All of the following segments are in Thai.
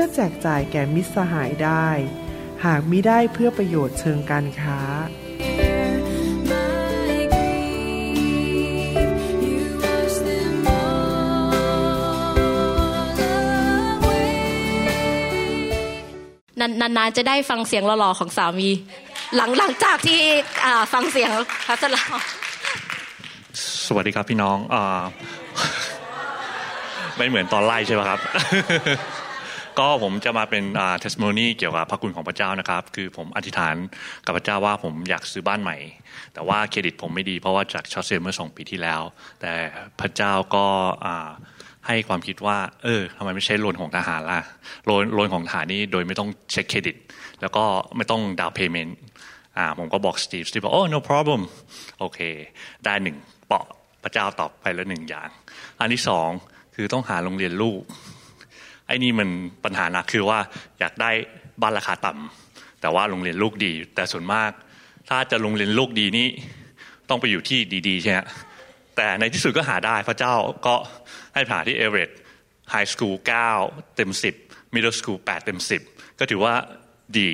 พื่อแจกจ่ายแก่มิตรสหายได้ หากมิได้เพื่อประโยชน์เชิงการค้า นานๆจะได้ฟังเสียงหล่อๆของสามี หลังหลังจากที่ฟังเสียงพระสลาสวัสดีครับพี่น้องอไม่เหมือนตอนไล่ใช่ไหมครับ ก็ผมจะมาเป็น testimony เกี่ยวกับพระคุณของพระเจ้านะครับ คือผมอธิษฐานกับพระเจ้าว่าผมอยากซื้อบ้านใหม่ แต่ว่าเครดิตผมไม่ดีเพราะว่าจาก short sale เมื่อสองปีที่แล้ว แต่พระเจ้าก็ให้ความคิดว่า เออทำไมไม่ใช้ loan ของทหารล่ะ loan loan ของทหารนี่โดยไม่ต้องเช็คเครดิต แล้วก็ไม่ต้อง down paymentอ่าผมก็บอกสตีฟสตีฟบอกโอ้ no problem โอเค ได้หนึ่งเปาะพระเจ้าตอบไปแล้วหนึ่งอย่าง อันที่สองคือต้องหาโรงเรียนลูก ไอ้นี่มันปัญหาหนักคือว่าอยากได้บ้านราคาต่ำแต่ว่าโรงเรียนลูกดี แต่ส่วนมาก ถ้าจะโรงเรียนลูกดีนี่ต้องไปอยู่ที่ดีๆใช่ไหมแต่ในที่สุดก็หาได้พระเจ้าก็ให้ผ่าที่ Everett High School เก้าเต็มสิบmiddle school แปดเต็มสิบก็ถือว่าดี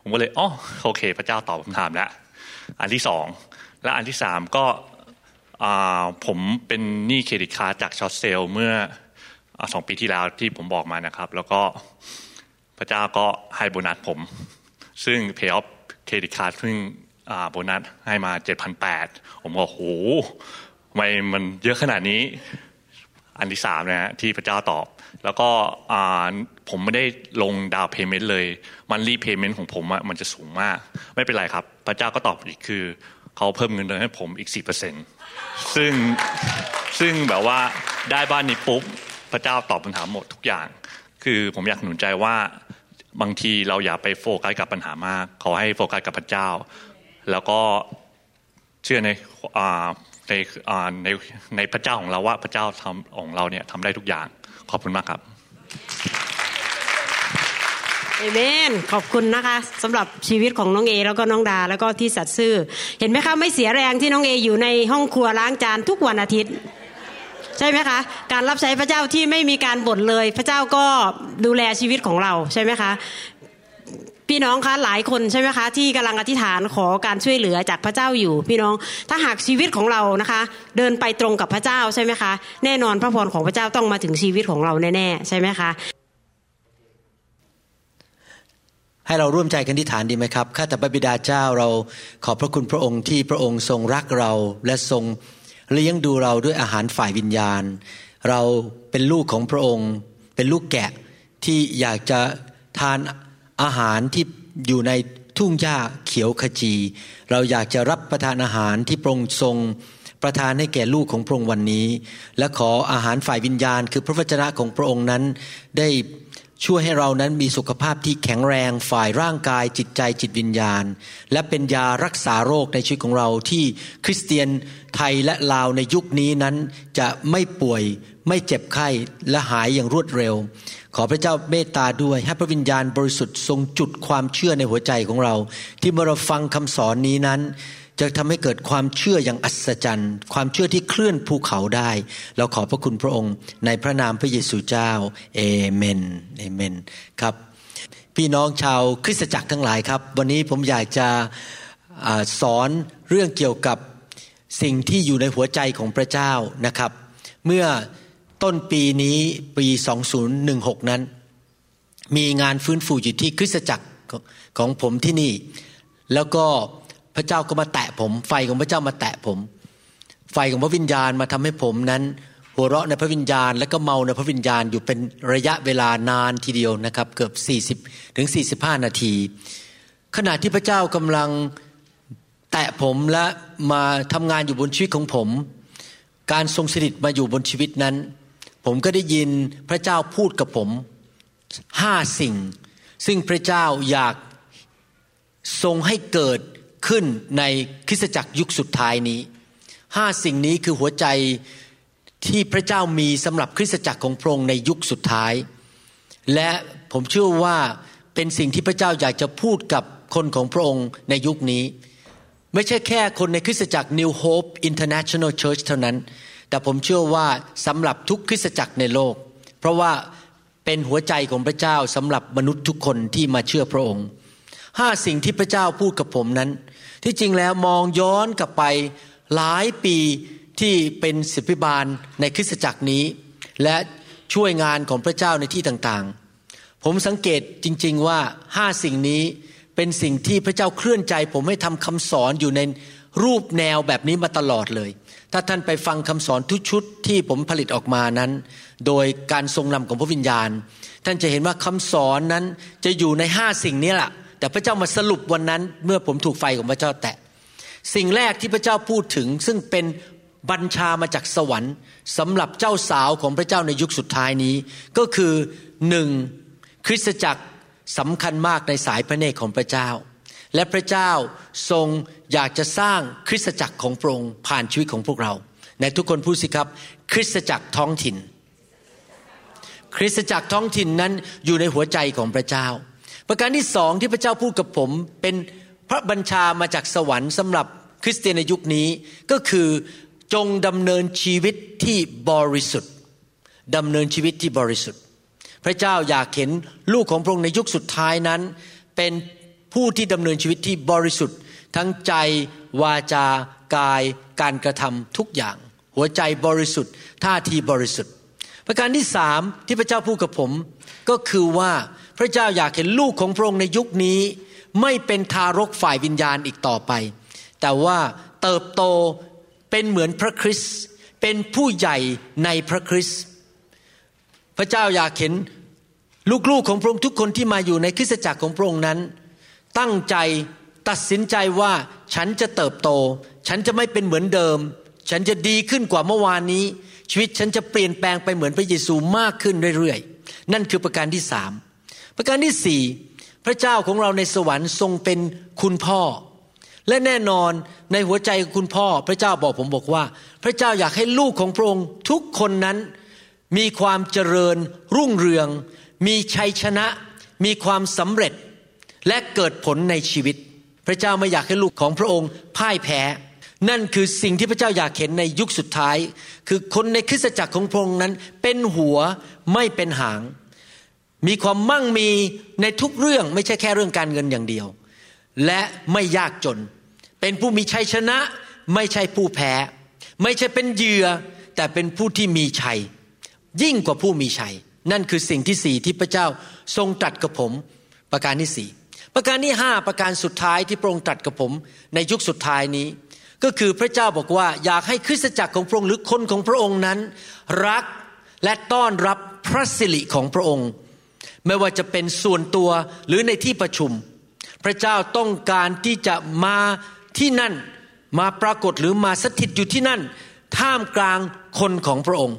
ผมก็เลยอ๋อโอเค พระเจ้าตอบคำถามแล้ว อันที่สองและอันที่สามก็ผมเป็นหนี้ credit card จาก short sale เมื่อ สองปีที่แล้วที่ผมบอกมานะครับ แล้วก็พระเจ้าก็ให้โบนัสผม ซึ่ง pay off credit card ซึ่งโบนัสให้มาเจ็ดพันแปดผมก็โหทำไมมันเยอะขนาดนี้ อันที่สามนะฮะที่พระเจ้าตอบ แล้วก็ผมไม่ได้ลงดาวเพย์เมนต์เลยมันรีเพย์เมนต์ของผมมันจะสูงมาก ไม่เป็นไรครับ พระเจ้าก็ตอบอีกคือเขาเพิ่มเงินเดือนให้ผมอีกสี่เปอร์เซ็นซึ่งซึ่งแบบว่าได้บ้านนี้ปุ๊บ พระเจ้าตอบปัญหาหมดทุกอย่าง คือผมอยากหนุนใจว่าบางทีเราอย่าไปโฟกัสกับปัญหามาก ขอให้โฟกัสกับพระเจ้า แล้วก็เชื่อในในในในพระเจ้าของเราว่าพระเจ้าทำของเราเนี่ยทำได้ทุกอย่างขอบคุณมากครับเอเมนขอบคุณนะคะสำหรับชีวิตของน้องเอ แล้วก็น้องดาแล้วก็ที่สัตซ์ซื่อ เห็นไหมคะไม่เสียแรงที่น้องเออยู่ในห้องครัวล้างจานทุกวันอาทิตย์ ใช่ไหมคะ การรับใช้พระเจ้าที่ไม่มีการบ่นเลย พระเจ้าก็ดูแลชีวิตของเราใช่ไหมคะพี่น้องคะหลายคนใช่ไหมคะที่กำลังอธิษฐานขอการช่วยเหลือจากพระเจ้าอยู่ พี่น้องถ้าหากชีวิตของเรานะคะ เดินไปตรงกับพระเจ้าใช่ไหมคะแน่นอนพระพรของพระเจ้าต้องมาถึงชีวิตของเราแน่ๆใช่ไหมคะให้เราร่วมใจกันที่ฐานดีไหมครับข้าแต่พระบิดาเจ้าเราขอบพระคุณพระองค์ที่พระองค์ทรงรักเราและทรง เลี้ยงดูเราด้วยอาหารฝ่ายวิญญาณ เราเป็นลูกของพระองค์ เป็นลูกแกะที่อยากจะทานอาหารที่อยู่ในทุ่งหญ้าเขียวขจี เราอยากจะรับประทานอาหารที่พระองค์ทรงประทานให้แก่ลูกของพระองค์วันนี้ และขออาหารฝ่ายวิญญาณ คือพระวจนะของพระองค์นั้น ได้ ช่วยให้เรานั้นมีสุขภาพที่แข็งแรงฝ่ายร่างกายจิตใจจิตวิญญาณ และเป็นยารักษาโรคในชีวิตของเราที่คริสเตียนไทยและลาวในยุคนี้นั้นจะไม่ป่วยไม่เจ็บไข้และหายอย่างรวดเร็ว ขอพระเจ้าเมตตาด้วยให้พระวิญญาณบริสุทธิ์ทรงจุดความเชื่อในหัวใจของเรา ที่เมื่อเราฟังคำสอนนี้นั้น จะทำให้เกิดความเชื่ออย่างอัศจรรย์ ความเชื่อที่เคลื่อนภูเขาได้ เราขอพระคุณพระองค์ในพระนามพระเยซูเจ้าเอเมนเอเมนครับ พี่น้องชาวคริสตจักรทั้งหลายครับ วันนี้ผมอยากจะสอนเรื่องเกี่ยวกับสิ่งที่อยู่ในหัวใจของพระเจ้านะครับ เมื่อต้นปีนี้ปี 2016 นั้น มีงานฟื้นฟูอยู่ที่คริสตจักรของผมที่นี่ แล้วก็ พระเจ้าก็มาแตะผม ไฟของพระเจ้ามาแตะผม ไฟของพระวิญญาณมาทำให้ผมนั้น หัวเราะในพระวิญญาณ และก็เมาในพระวิญญาณอยู่เป็นระยะเวลานานทีเดียวนะครับ เกือบ40ถึง45 นาที ขณะที่พระเจ้ากำลังแตะผมและมาทำงานอยู่บนชีวิตของผม การทรงสถิตมาอยู่บนชีวิตนั้น ผมก็ได้ยินพระเจ้าพูดกับผมห้าสิ่ง ซึ่งพระเจ้าอยากทรงให้เกิด ขึ้นในคริสตจักรยุคสุดท้ายนี้ห้าสิ่งนี้คือหัวใจที่พระเจ้ามีสำหรับคริสตจักรของพระองค์ในยุคสุดท้าย และผมเชื่อว่าเป็นสิ่งที่พระเจ้าอยากจะพูดกับคนของพระองค์ในยุคนี้ ไม่ใช่แค่คนในคริสตจักร New Hope International Church เท่านั้น แต่ผมเชื่อว่าสำหรับทุกคริสตจักรในโลก เพราะว่าเป็นหัวใจของพระเจ้าสำหรับมนุษย์ทุกคนที่มาเชื่อพระองค์ห้าสิ่งที่พระเจ้าพูดกับผมนั้น ที่จริงแล้วมองย้อนกลับไปหลายปีที่เป็นศิบิบาลในคริสตจักรนี้ และช่วยงานของพระเจ้าในที่ต่างๆ ผมสังเกตจริง ๆว่าห้าสิ่งนี้เป็นสิ่งที่พระเจ้าเคลื่อนใจ ผมให้ทำคำสอนอยู่ในรูปแนวแบบนี้มาตลอดเลย ถ้าท่านไปฟังคำสอนทุกชุดที่ผมผลิตออกมานั้น โดยการทรงนำของพระวิญญาณ ท่านจะเห็นว่าคำสอนนั้นจะอยู่ในห้าสิ่งนี้แหละ แต่พระเจ้ามาสรุปวันนั้นเมื่อผมถูกไฟของพระเจ้าแตะ สิ่งแรกที่พระเจ้าพูดถึง ซึ่งเป็นบัญชามาจากสวรรค์สำหรับเจ้าสาวของพระเจ้าในยุคสุดท้ายนี้ ก็คือหนึ่งคริสตจักรสำคัญมากในสายพระเนตรของพระเจ้า และพระเจ้าทรงอยากจะสร้างคริสตจักรของพระองค์ผ่านชีวิตของพวกเราในทุกคนพูดสิครับ คริสตจักรท้องถิ่น คริสตจักรท้องถิ่นนั้นอยู่ในหัวใจของพระเจ้า ประการที่สองที่พระเจ้าพูดกับผมเป็นพระบัญชามาจากสวรรค์สำหรับคริสเตียนในยุคนี้ก็คือจงดำเนินชีวิตที่บริสุทธิ์ดำเนินชีวิตที่บริสุทธิ์ พระเจ้าอยากเห็นลูกของพระองค์ในยุคสุดท้ายนั้น เป็นผู้ที่ดำเนินชีวิตที่บริสุทธิ์ ทั้งใจวาจากายการกระทำทุกอย่าง หัวใจบริสุทธิ์ท่าทีบริสุทธิ์ ประการที่สามที่พระเจ้าพูดกับผมก็คือว่า พระเจ้าอยากเห็นลูกของพระองค์ในยุคนี้ ไม่เป็นทารกฝ่ายวิญญาณอีกต่อไป แต่ว่าเติบโตเป็นเหมือนพระคริสต์เป็นผู้ใหญ่ในพระคริสต์พระเจ้าอยากเห็นลูกๆของพระองค์ทุกคนที่มาอยู่ในคริสตจักรของพระองค์นั้น ตั้งใจตัดสินใจว่าฉันจะเติบโต ฉันจะไม่เป็นเหมือนเดิม ฉันจะดีขึ้นกว่าเมื่อวานนี้ ชีวิตฉันจะเปลี่ยนแปลงไปเหมือนพระเยซูมากขึ้นเรื่อยๆ นั่นคือประการที่สาม ประการที่สี่พระเจ้าของเราในสวรรค์ทรงเป็นคุณพ่อ และแน่นอนในหัวใจของคุณพ่อ พระเจ้าบอกผมบอกว่า พระเจ้าอยากให้ลูกของพระองค์ทุกคนนั้นมีความเจริญ รุ่งเรือง มีชัยชนะ มีความสำเร็จ และเกิดผลในชีวิต พระเจ้าไม่อยากให้ลูกของพระองค์พ่ายแพ้ นั่นคือสิ่งที่พระเจ้าอยากเห็นในยุคสุดท้าย คือคนในคริสตจักรของพระองค์นั้นเป็นหัวไม่เป็นหาง มีความมั่งมีในทุกเรื่องไม่ใช่แค่เรื่องการเงินอย่างเดียว และไม่ยากจน เป็นผู้มีชัยชนะ ไม่ใช่ผู้แพ้ ไม่ใช่เป็นเหยื่อแต่เป็นผู้ที่มีชัย ยิ่งกว่าผู้มีชัย นั่นคือสิ่งที่สี่ที่พระเจ้าทรงตรัสกับผม ประการที่สี่ประการที่ห้าประการสุดท้ายที่พระองค์ตรัสกับผมในยุคสุดท้ายนี้ ก็คือพระเจ้าบอกว่าอยากให้คริสตจักรของพระองค์หรือคนของพระองค์นั้น รักและต้อนรับพระสิริของพระองค์ ไม่ว่าจะเป็นส่วนตัวหรือในที่ประชุม พระเจ้าต้องการที่จะมาที่นั่นมาปรากฏหรือมาสถิตอยู่ที่นั่น ท่ามกลางคนของพระองค์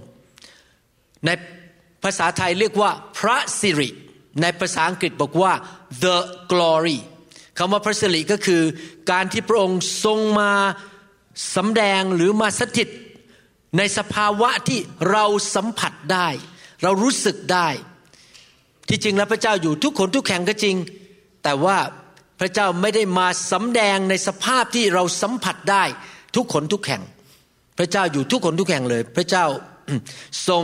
ในภาษาไทยเรียกว่าพระสิริ ในภาษาอังกฤษบอกว่า the glory คำว่าพระสิริก็คือการที่พระองค์ทรงมาสำแดงหรือมาสถิต ในสภาวะที่เราสัมผัสได้ เรารู้สึกได้ ที่จริงแล้วพระเจ้าอยู่ทุกคนทุกแห่งก็จริง แต่ว่าพระเจ้าไม่ได้มาสำแดงในสภาพที่เราสัมผัสได้ทุกคนทุกแห่ง พระเจ้าอยู่ทุกคนทุกแห่งเลย พระเจ้าทรง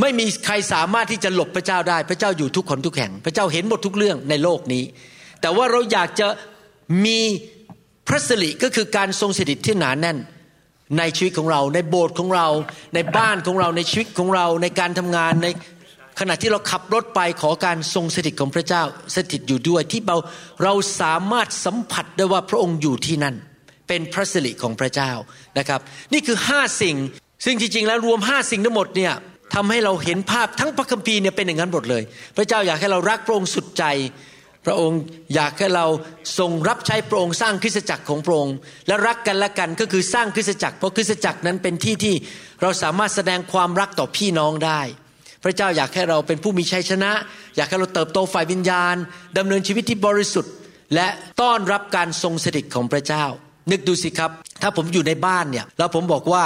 ไม่มีใครสามารถที่จะหลบพระเจ้าได้ พระเจ้าอยู่ทุกคนทุกแห่ง พระเจ้าเห็นหมดทุกเรื่องในโลกนี้ แต่ว่าเราอยากจะมีพระสิริก็คือการทรงสถิตที่หนาแน่นในชีวิตของเรา ในโบสถ์ของเรา ในบ้านของเราในชีวิตของเรา ในการทำงานใน ขณะที่เราขับรถไปขอการทรงสถิตของพระเจ้าสถิตอยู่ด้วยที่เราเราสามารถสัมผัสได้ว่าพระองค์อยู่ที่นั่น เป็นพระสิริของพระเจ้านะครับ นี่คือห้าสิ่ง ซึ่งจริงๆแล้วรวมห้าสิ่งทั้งหมดเนี่ยทำให้เราเห็นภาพทั้งพระคัมภีร์เนี่ยเป็นอย่างนั้นหมดเลย พระเจ้าอยากให้เรารักพระองค์สุดใจ พระองค์อยากให้เราทรงรับใช้พระองค์สร้างคริสตจักรของพระองค์ และรักกันและกันก็คือสร้างคริสตจักร เพราะคริสตจักรนั้นเป็นที่ที่เราสามารถแสดงความรักต่อพี่น้องได้ พระเจ้าอยากให้เราเป็นผู้มีชัยชนะ อยากให้เราเติบโตฝ่ายวิญญาณดำเนินชีวิตที่บริสุทธิ์ และต้อนรับการทรงสถิตของพระเจ้า นึกดูสิครับ ถ้าผมอยู่ในบ้านเนี่ยแล้วผมบอกว่า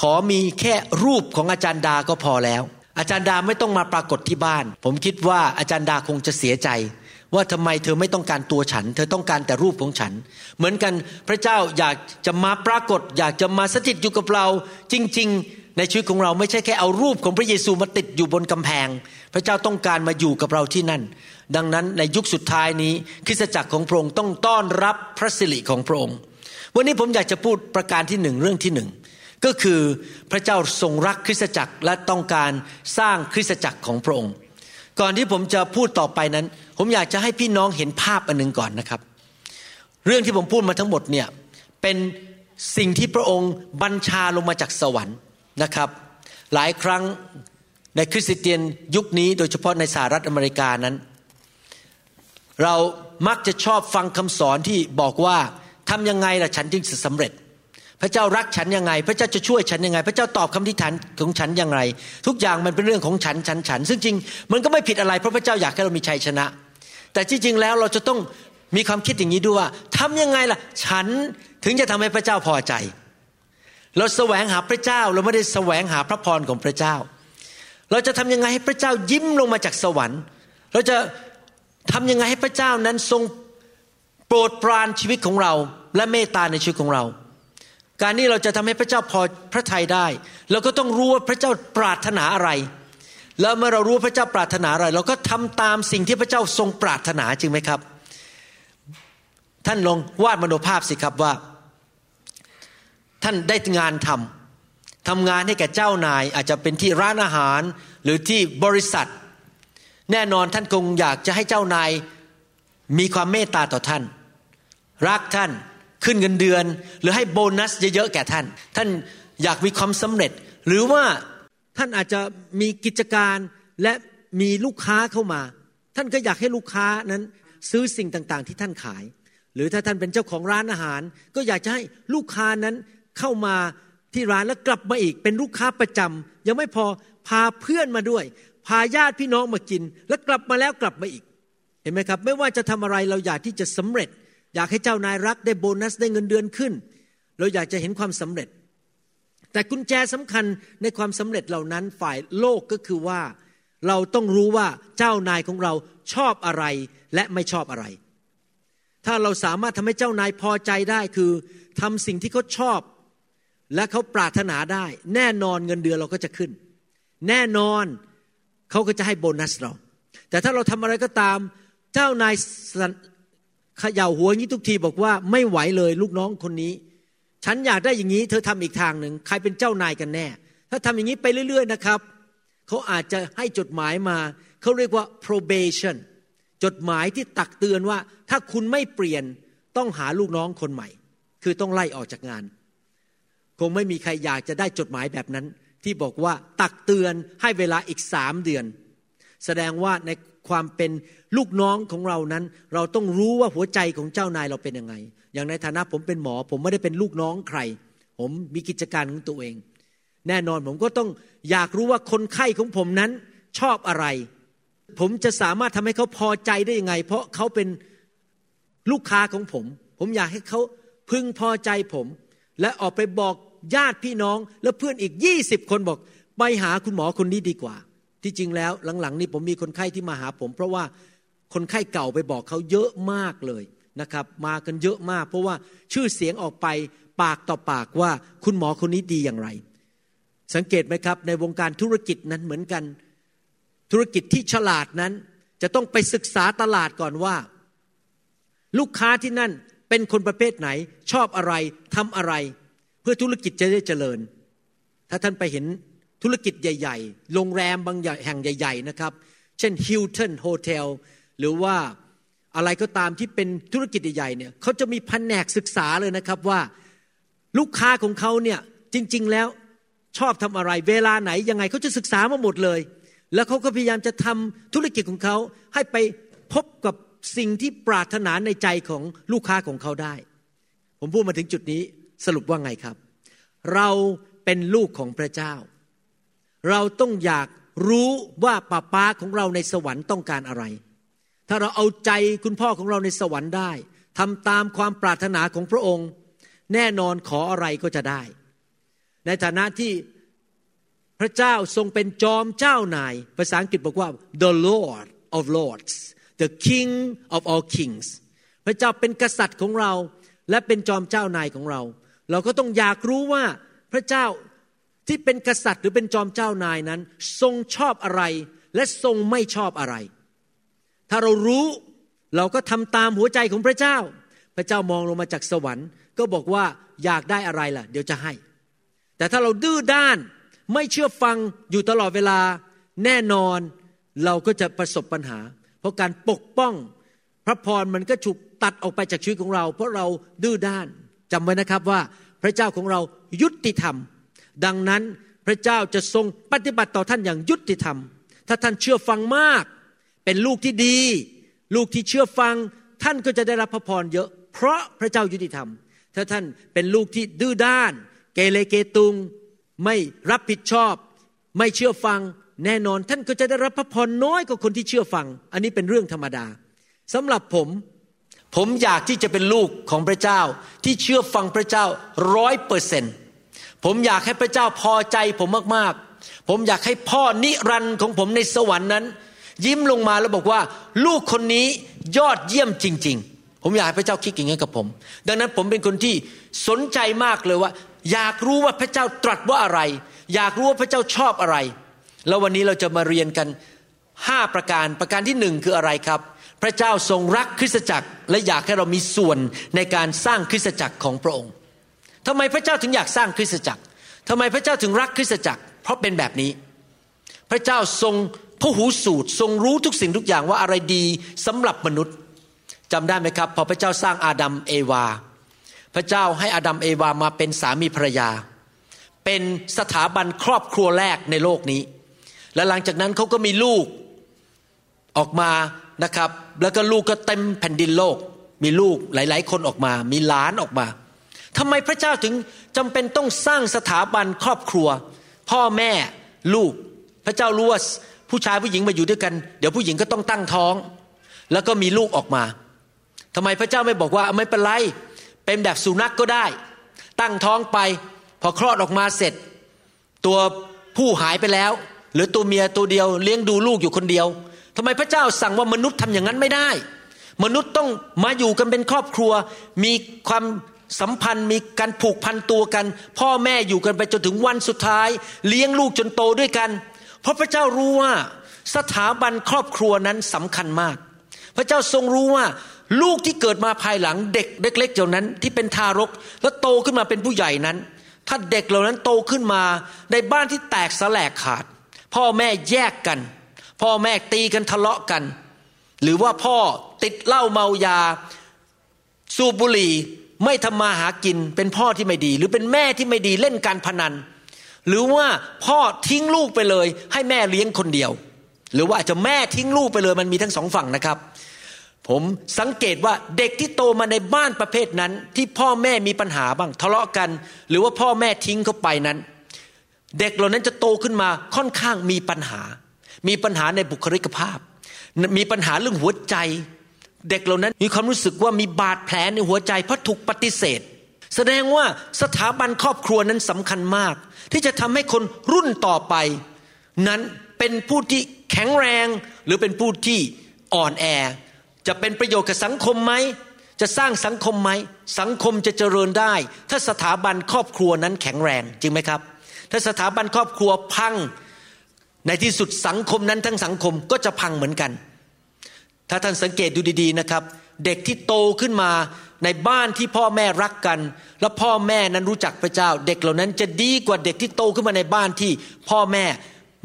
ขอมีแค่รูปของอาจารย์ดาก็พอแล้ว อาจารย์ดาไม่ต้องมาปรากฏที่บ้าน ผมคิดว่าอาจารย์ดาคงจะเสียใจ ว่าทำไมเธอไม่ต้องการตัวฉัน เธอต้องการแต่รูปของฉัน เหมือนกันพระเจ้าอยากจะมาปรากฏ อยากจะมาสถิตอยู่กับเราจริง ๆ ในชีวิตของเราไม่ใช่แค่เอารูปของพระเยซูมาติดอยู่บนกำแพง พระเจ้าต้องการมาอยู่กับเราที่นั่น ดังนั้นในยุคสุดท้ายนี้คริสตจักรของพระองค์ต้องต้อนรับพระสิริของพระองค์ วันนี้ผมอยากจะพูดประการที่หนึ่งเรื่องที่หนึ่งก็คือพระเจ้าทรงรักคริสตจักรและต้องการสร้างคริสตจักรของพระองค์ ก่อนที่ผมจะพูดต่อไปนั้น ผมอยากจะให้พี่น้องเห็นภาพอันหนึ่งก่อนนะครับ เรื่องที่ผมพูดมาทั้งหมดเนี่ยเป็นสิ่งที่พระองค์บัญชาลงมาจากสวรรค์ นะครับ หลายครั้งในคริสเตียนยุคนี้โดยเฉพาะในสหรัฐอเมริกานั้น เรามักจะชอบฟังคำสอนที่บอกว่าทำยังไงล่ะฉันจึงจะสำเร็จ พระเจ้ารักฉันยังไง พระเจ้าจะช่วยฉันยังไง พระเจ้าตอบคำทิฏฐานของฉันยังไงทุกอย่างมันเป็นเรื่องของฉันฉันฉัน ซึ่งจริงมันก็ไม่ผิดอะไรเพราะพระเจ้าอยากให้เรามีชัยชนะ แต่ที่จริงแล้วเราจะต้องมีความคิดอย่างนี้ด้วยว่าทำยังไงล่ะ ฉันถึงจะทำให้พระเจ้าพอใจ เราแสวงหาพระเจ้าเราไม่ได้แสวงหาพระพรของพระเจ้า เราจะทำยังไงให้พระเจ้ายิ้มลงมาจากสวรรค์ เราจะทำยังไงให้พระเจ้านั้นทรงโปรดปรานชีวิตของเรา และเมตตาในชีวิตของเรา การนี้เราจะทำให้พระเจ้าพอพระทัยได้เราก็ต้องรู้ว่าพระเจ้าปรารถนาอะไร แล้วเมื่อเรารู้พระเจ้าปรารถนาอะไร เราก็ทำตามสิ่งที่พระเจ้าทรงปรารถนาจริงไหมครับ ท่านลองวาดมโนภาพสิครับว่า ท่านได้งานทำทำงานให้แก่เจ้านาย อาจจะเป็นที่ร้านอาหารหรือที่บริษัท แน่นอนท่านคงอยากจะให้เจ้านายมีความเมตตาต่อท่าน รักท่านขึ้นเงินเดือน หรือให้โบนัสเยอะๆแก่ท่าน ท่านอยากมีความสำเร็จ หรือว่าท่านอาจจะมีกิจการและมีลูกค้าเข้ามา ท่านก็อยากให้ลูกค้านั้นซื้อสิ่งต่างๆ ที่ท่านขาย หรือถ้าท่านเป็นเจ้าของร้านอาหาร ก็อยากจะให้ลูกค้านั้น เข้ามาที่ร้านแล้วกลับมาอีก เป็นลูกค้าประจำยังไม่พอพาเพื่อนมาด้วย พาญาติพี่น้องมากิน แล้วกลับมาแล้วกลับมาอีก เห็นไหมครับ ไม่ว่าจะทำอะไรเราอยากที่จะสำเร็จ อยากให้เจ้านายรักได้โบนัสได้เงินเดือนขึ้น เราอยากจะเห็นความสำเร็จ แต่กุญแจสำคัญในความสำเร็จเหล่านั้นฝ่ายโลกก็คือว่า เราต้องรู้ว่าเจ้านายของเราชอบอะไรและไม่ชอบอะไรถ้าเราสามารถทำให้เจ้านายพอใจได้คือทำสิ่งที่เขาชอบ และเขาปรารถนาได้ แน่นอนเงินเดือนเราก็จะขึ้น แน่นอนเขาก็จะให้โบนัสเรา แต่ถ้าเราทำอะไรก็ตาม เจ้านายเขย่าหัวงี้ทุกทีบอกว่าไม่ไหวเลยลูกน้องคนนี้ ฉันอยากได้อย่างนี้ เธอทำอีกทางหนึ่งใครเป็นเจ้านายกันแน่ ถ้าทำอย่างนี้ไปเรื่อยๆนะครับเขาอาจจะให้จดหมายมาเขาเรียกว่า probation จดหมายที่ตักเตือนว่า ถ้าคุณไม่เปลี่ยนต้องหาลูกน้องคนใหม่ คือต้องไล่ออกจากงาน คงไม่มีใครอยากจะได้จดหมายแบบนั้น ที่บอกว่าตักเตือนให้เวลาอีกสามเดือน แสดงว่าในความเป็นลูกน้องของเรานั้น เราต้องรู้ว่าหัวใจของเจ้านายเราเป็นยังไง อย่างในฐานะผมเป็นหมอ ผมไม่ได้เป็นลูกน้องใคร ผมมีกิจการของตัวเอง แน่นอนผมก็ต้องอยากรู้ว่าคนไข้ของผมนั้นชอบอะไร ผมจะสามารถทำให้เขาพอใจได้ยังไง เพราะเขาเป็นลูกค้าของผม ผมอยากให้เขาพึงพอใจผม และออกไปบอก ญาติพี่น้องแล้วเพื่อนอีกยี่สิบคนบอก ไปหาคุณหมอคนนี้ดีกว่า ที่จริงแล้วหลังๆ นี้ผมมีคนไข้ที่มาหาผม เพราะว่าคนไข้เก่าไปบอกเขาเยอะมากเลยนะครับมากันเยอะมาก เพราะว่าชื่อเสียงออกไปปากต่อปากว่าคุณหมอคนนี้ดีอย่างไร สังเกตไหมครับ ในวงการธุรกิจนั้นเหมือนกัน ธุรกิจที่ฉลาดนั้น จะต้องไปศึกษาตลาดก่อนว่า ลูกค้าที่นั่นเป็นคนประเภทไหน ชอบอะไรทำอะไร เพื่อธุรกิจจะได้เจริญ ถ้าท่านไปเห็นธุรกิจใหญ่ ๆ โรงแรมบางแห่งใหญ่ ๆ นะครับ เช่น Hilton Hotel หรือว่าอะไรก็ตามที่เป็นธุรกิจใหญ่ๆเนี่ยเขาจะมีแผนกศึกษาเลยนะครับว่าลูกค้าของเขาเนี่ยจริง ๆ แล้วชอบทำอะไร เวลาไหนยังไงเขาจะศึกษามาหมดเลย แล้วเขาก็พยายามจะทำธุรกิจของเขาให้ไปพบกับสิ่งที่ปรารถนาในใจของลูกค้าของเขาได้ ผมพูดมาถึงจุดนี้ สรุปว่าไงครับ เราเป็นลูกของพระเจ้า เราต้องอยากรู้ว่าป้าป้าของเราในสวรรค์ต้องการอะไร ถ้าเราเอาใจคุณพ่อของเราในสวรรค์ได้ทำตามความปรารถนาของพระองค์ แน่นอนขออะไรก็จะได้ ในฐานะที่พระเจ้าทรงเป็นจอมเจ้านาย ภาษาอังกฤษบอกว่า the Lord of Lords the King of all kings พระเจ้าเป็นกษัตริย์ของเราและเป็นจอมเจ้านายของเรา เราก็ต้องอยากรู้ว่าพระเจ้าที่เป็นกษัตริย์หรือเป็นจอมเจ้านายนั้น ทรงชอบอะไรและทรงไม่ชอบอะไร ถ้าเรารู้เราก็ทำตามหัวใจของพระเจ้า พระเจ้ามองลงมาจากสวรรค์ ก็บอกว่าอยากได้อะไรล่ะ เดี๋ยวจะให้ แต่ถ้าเราดื้อด้านไม่เชื่อฟังอยู่ตลอดเวลาแน่นอนเราก็จะประสบปัญหา เพราะการปกป้อง พระพรมันก็ถูกตัดออกไปจากชีวิตของเรา เพราะเราดื้อด้าน จำไว้นะครับว่าพระเจ้าของเรายุติธรรม ดังนั้นพระเจ้าจะทรงปฏิบัติต่อท่านอย่างยุติธรรม ถ้าท่านเชื่อฟังมาก เป็นลูกที่ดี ลูกที่เชื่อฟัง ท่านก็จะได้รับพระพรเยอะ เพราะพระเจ้ายุติธรรม ถ้าท่านเป็นลูกที่ดื้อด้าน เกเรเกตุง ไม่รับผิดชอบ ไม่เชื่อฟัง แน่นอนท่านก็จะได้รับพระพรน้อยกว่าคนที่เชื่อฟัง อันนี้เป็นเรื่องธรรมดาสำหรับผม ผมอยากที่จะเป็นลูกของพระเจ้าที่เชื่อฟังพระเจ้าร้อยเปอร์เซนผมอยากให้พระเจ้าพอใจผมมากๆ ผมอยากให้พ่อนิรันดร์ของผมในสวรรค์นั้น ยิ้มลงมาแล้วบอกว่า ลูกคนนี้ยอดเยี่ยมจริง ๆ ผมอยากให้พระเจ้าคิดอย่างนี้กับผม ดังนั้นผมเป็นคนที่สนใจมากเลยว่า อยากรู้ว่าพระเจ้าตรัสว่าอะไร อยากรู้ว่าพระเจ้าชอบอะไร แล้ววันนี้เราจะมาเรียนกันห้าประการประการที่หนึ่งคืออะไรครับ พระเจ้าทรงรักคริสตจักร และอยากให้เรามีส่วนในการสร้างคริสตจักรของพระองค์ทำไมพระเจ้าถึงอยากสร้างคริสตจักรทำไมพระเจ้าถึงรักคริสตจักร เพราะเป็นแบบนี้ พระเจ้าทรงผู้หูสูตรทรงรู้ทุกสิ่งทุกอย่างว่าอะไรดีสำหรับมนุษย์จำได้ไหมครับ พอพระเจ้าสร้างอาดัมเอวา พระเจ้าให้อาดัมเอวามาเป็นสามีภรรยา เป็นสถาบันครอบครัวแรกในโลกนี้ และหลังจากนั้นเขาก็มีลูก ออกมานะครับ แล้วก็ลูกก็เต็มแผ่นดินโลก มีลูกหลาย ๆ คนออกมา มีหลานออกมาทำไมพระเจ้าถึงจำเป็นต้องสร้างสถาบันครอบครัว พ่อแม่ลูก พระเจ้ารู้ว่าผู้ชายผู้หญิงมาอยู่ด้วยกัน เดี๋ยวผู้หญิงก็ต้องตั้งท้อง แล้วก็มีลูกออกมาทำไมพระเจ้าไม่บอกว่าไม่เป็นไรเป็นแบบสุนัขกก็ได้ ตั้งท้องไป พอคลอดออกมาเสร็จ ตัวผู้หายไปแล้ว หรือตัวเมียตัวเดียวเลี้ยงดูลูกอยู่คนเดียว ทำไมพระเจ้าสั่งว่ามนุษย์ทำอย่างนั้นไม่ได้ มนุษย์ต้องมาอยู่กันเป็นครอบครัว มีความสัมพันธ์มีการผูกพันตัวกัน พ่อแม่อยู่กันไปจนถึงวันสุดท้าย เลี้ยงลูกจนโตด้วยกัน เพราะพระเจ้ารู้ว่าสถาบันครอบครัวนั้นสำคัญมาก พระเจ้าทรงรู้ว่าลูกที่เกิดมาภายหลังเด็กเล็กๆเหล่านั้น ที่เป็นทารกแล้วโตขึ้นมาเป็นผู้ใหญ่นั้น ถ้าเด็กเหล่านั้นโตขึ้นมาในบ้านที่แตกสลายขาด พ่อแม่แยกกัน พ่อแม่ตีกันทะเลาะกัน หรือว่าพ่อติดเหล้าเมายา สูบบุหรี่ไม่ทำมาหากิน เป็นพ่อที่ไม่ดี หรือเป็นแม่ที่ไม่ดีเล่นการพนัน หรือว่าพ่อทิ้งลูกไปเลย ให้แม่เลี้ยงคนเดียว หรือว่าอาจจะแม่ทิ้งลูกไปเลยมันมีทั้งสองฝั่งนะครับ ผมสังเกตว่าเด็กที่โตมาในบ้านประเภทนั้น ที่พ่อแม่มีปัญหาบ้างทะเลาะกัน หรือว่าพ่อแม่ทิ้งเขาไปนั้น เด็กเหล่านั้นจะโตขึ้นมาค่อนข้างมีปัญหา มีปัญหาในบุคลิกภาพ มีปัญหาเรื่องหัวใจ เด็กเหล่านั้นมีความรู้สึกว่ามีบาดแผลในหัวใจเพราะถูกปฏิเสธ แสดงว่าสถาบันครอบครัวนั้นสำคัญมาก ที่จะทำให้คนรุ่นต่อไป นั้นเป็นผู้ที่แข็งแรง หรือเป็นผู้ที่อ่อนแอ จะเป็นประโยชน์กับสังคมไหมจะสร้างสังคมไหม สังคมจะเจริญได้ ถ้าสถาบันครอบครัวนั้นแข็งแรงจริงไหมครับ ถ้าสถาบันครอบครัวพัง ในที่สุดสังคมนั้นทั้งสังคมก็จะพังเหมือนกัน ถ้าท่านสังเกตดูดีๆนะครับ เด็กที่โตขึ้นมาในบ้านที่พ่อแม่รักกัน และพ่อแม่นั้นรู้จักพระเจ้า เด็กเหล่านั้นจะดีกว่าเด็กที่โตขึ้นมาในบ้านที่พ่อแม่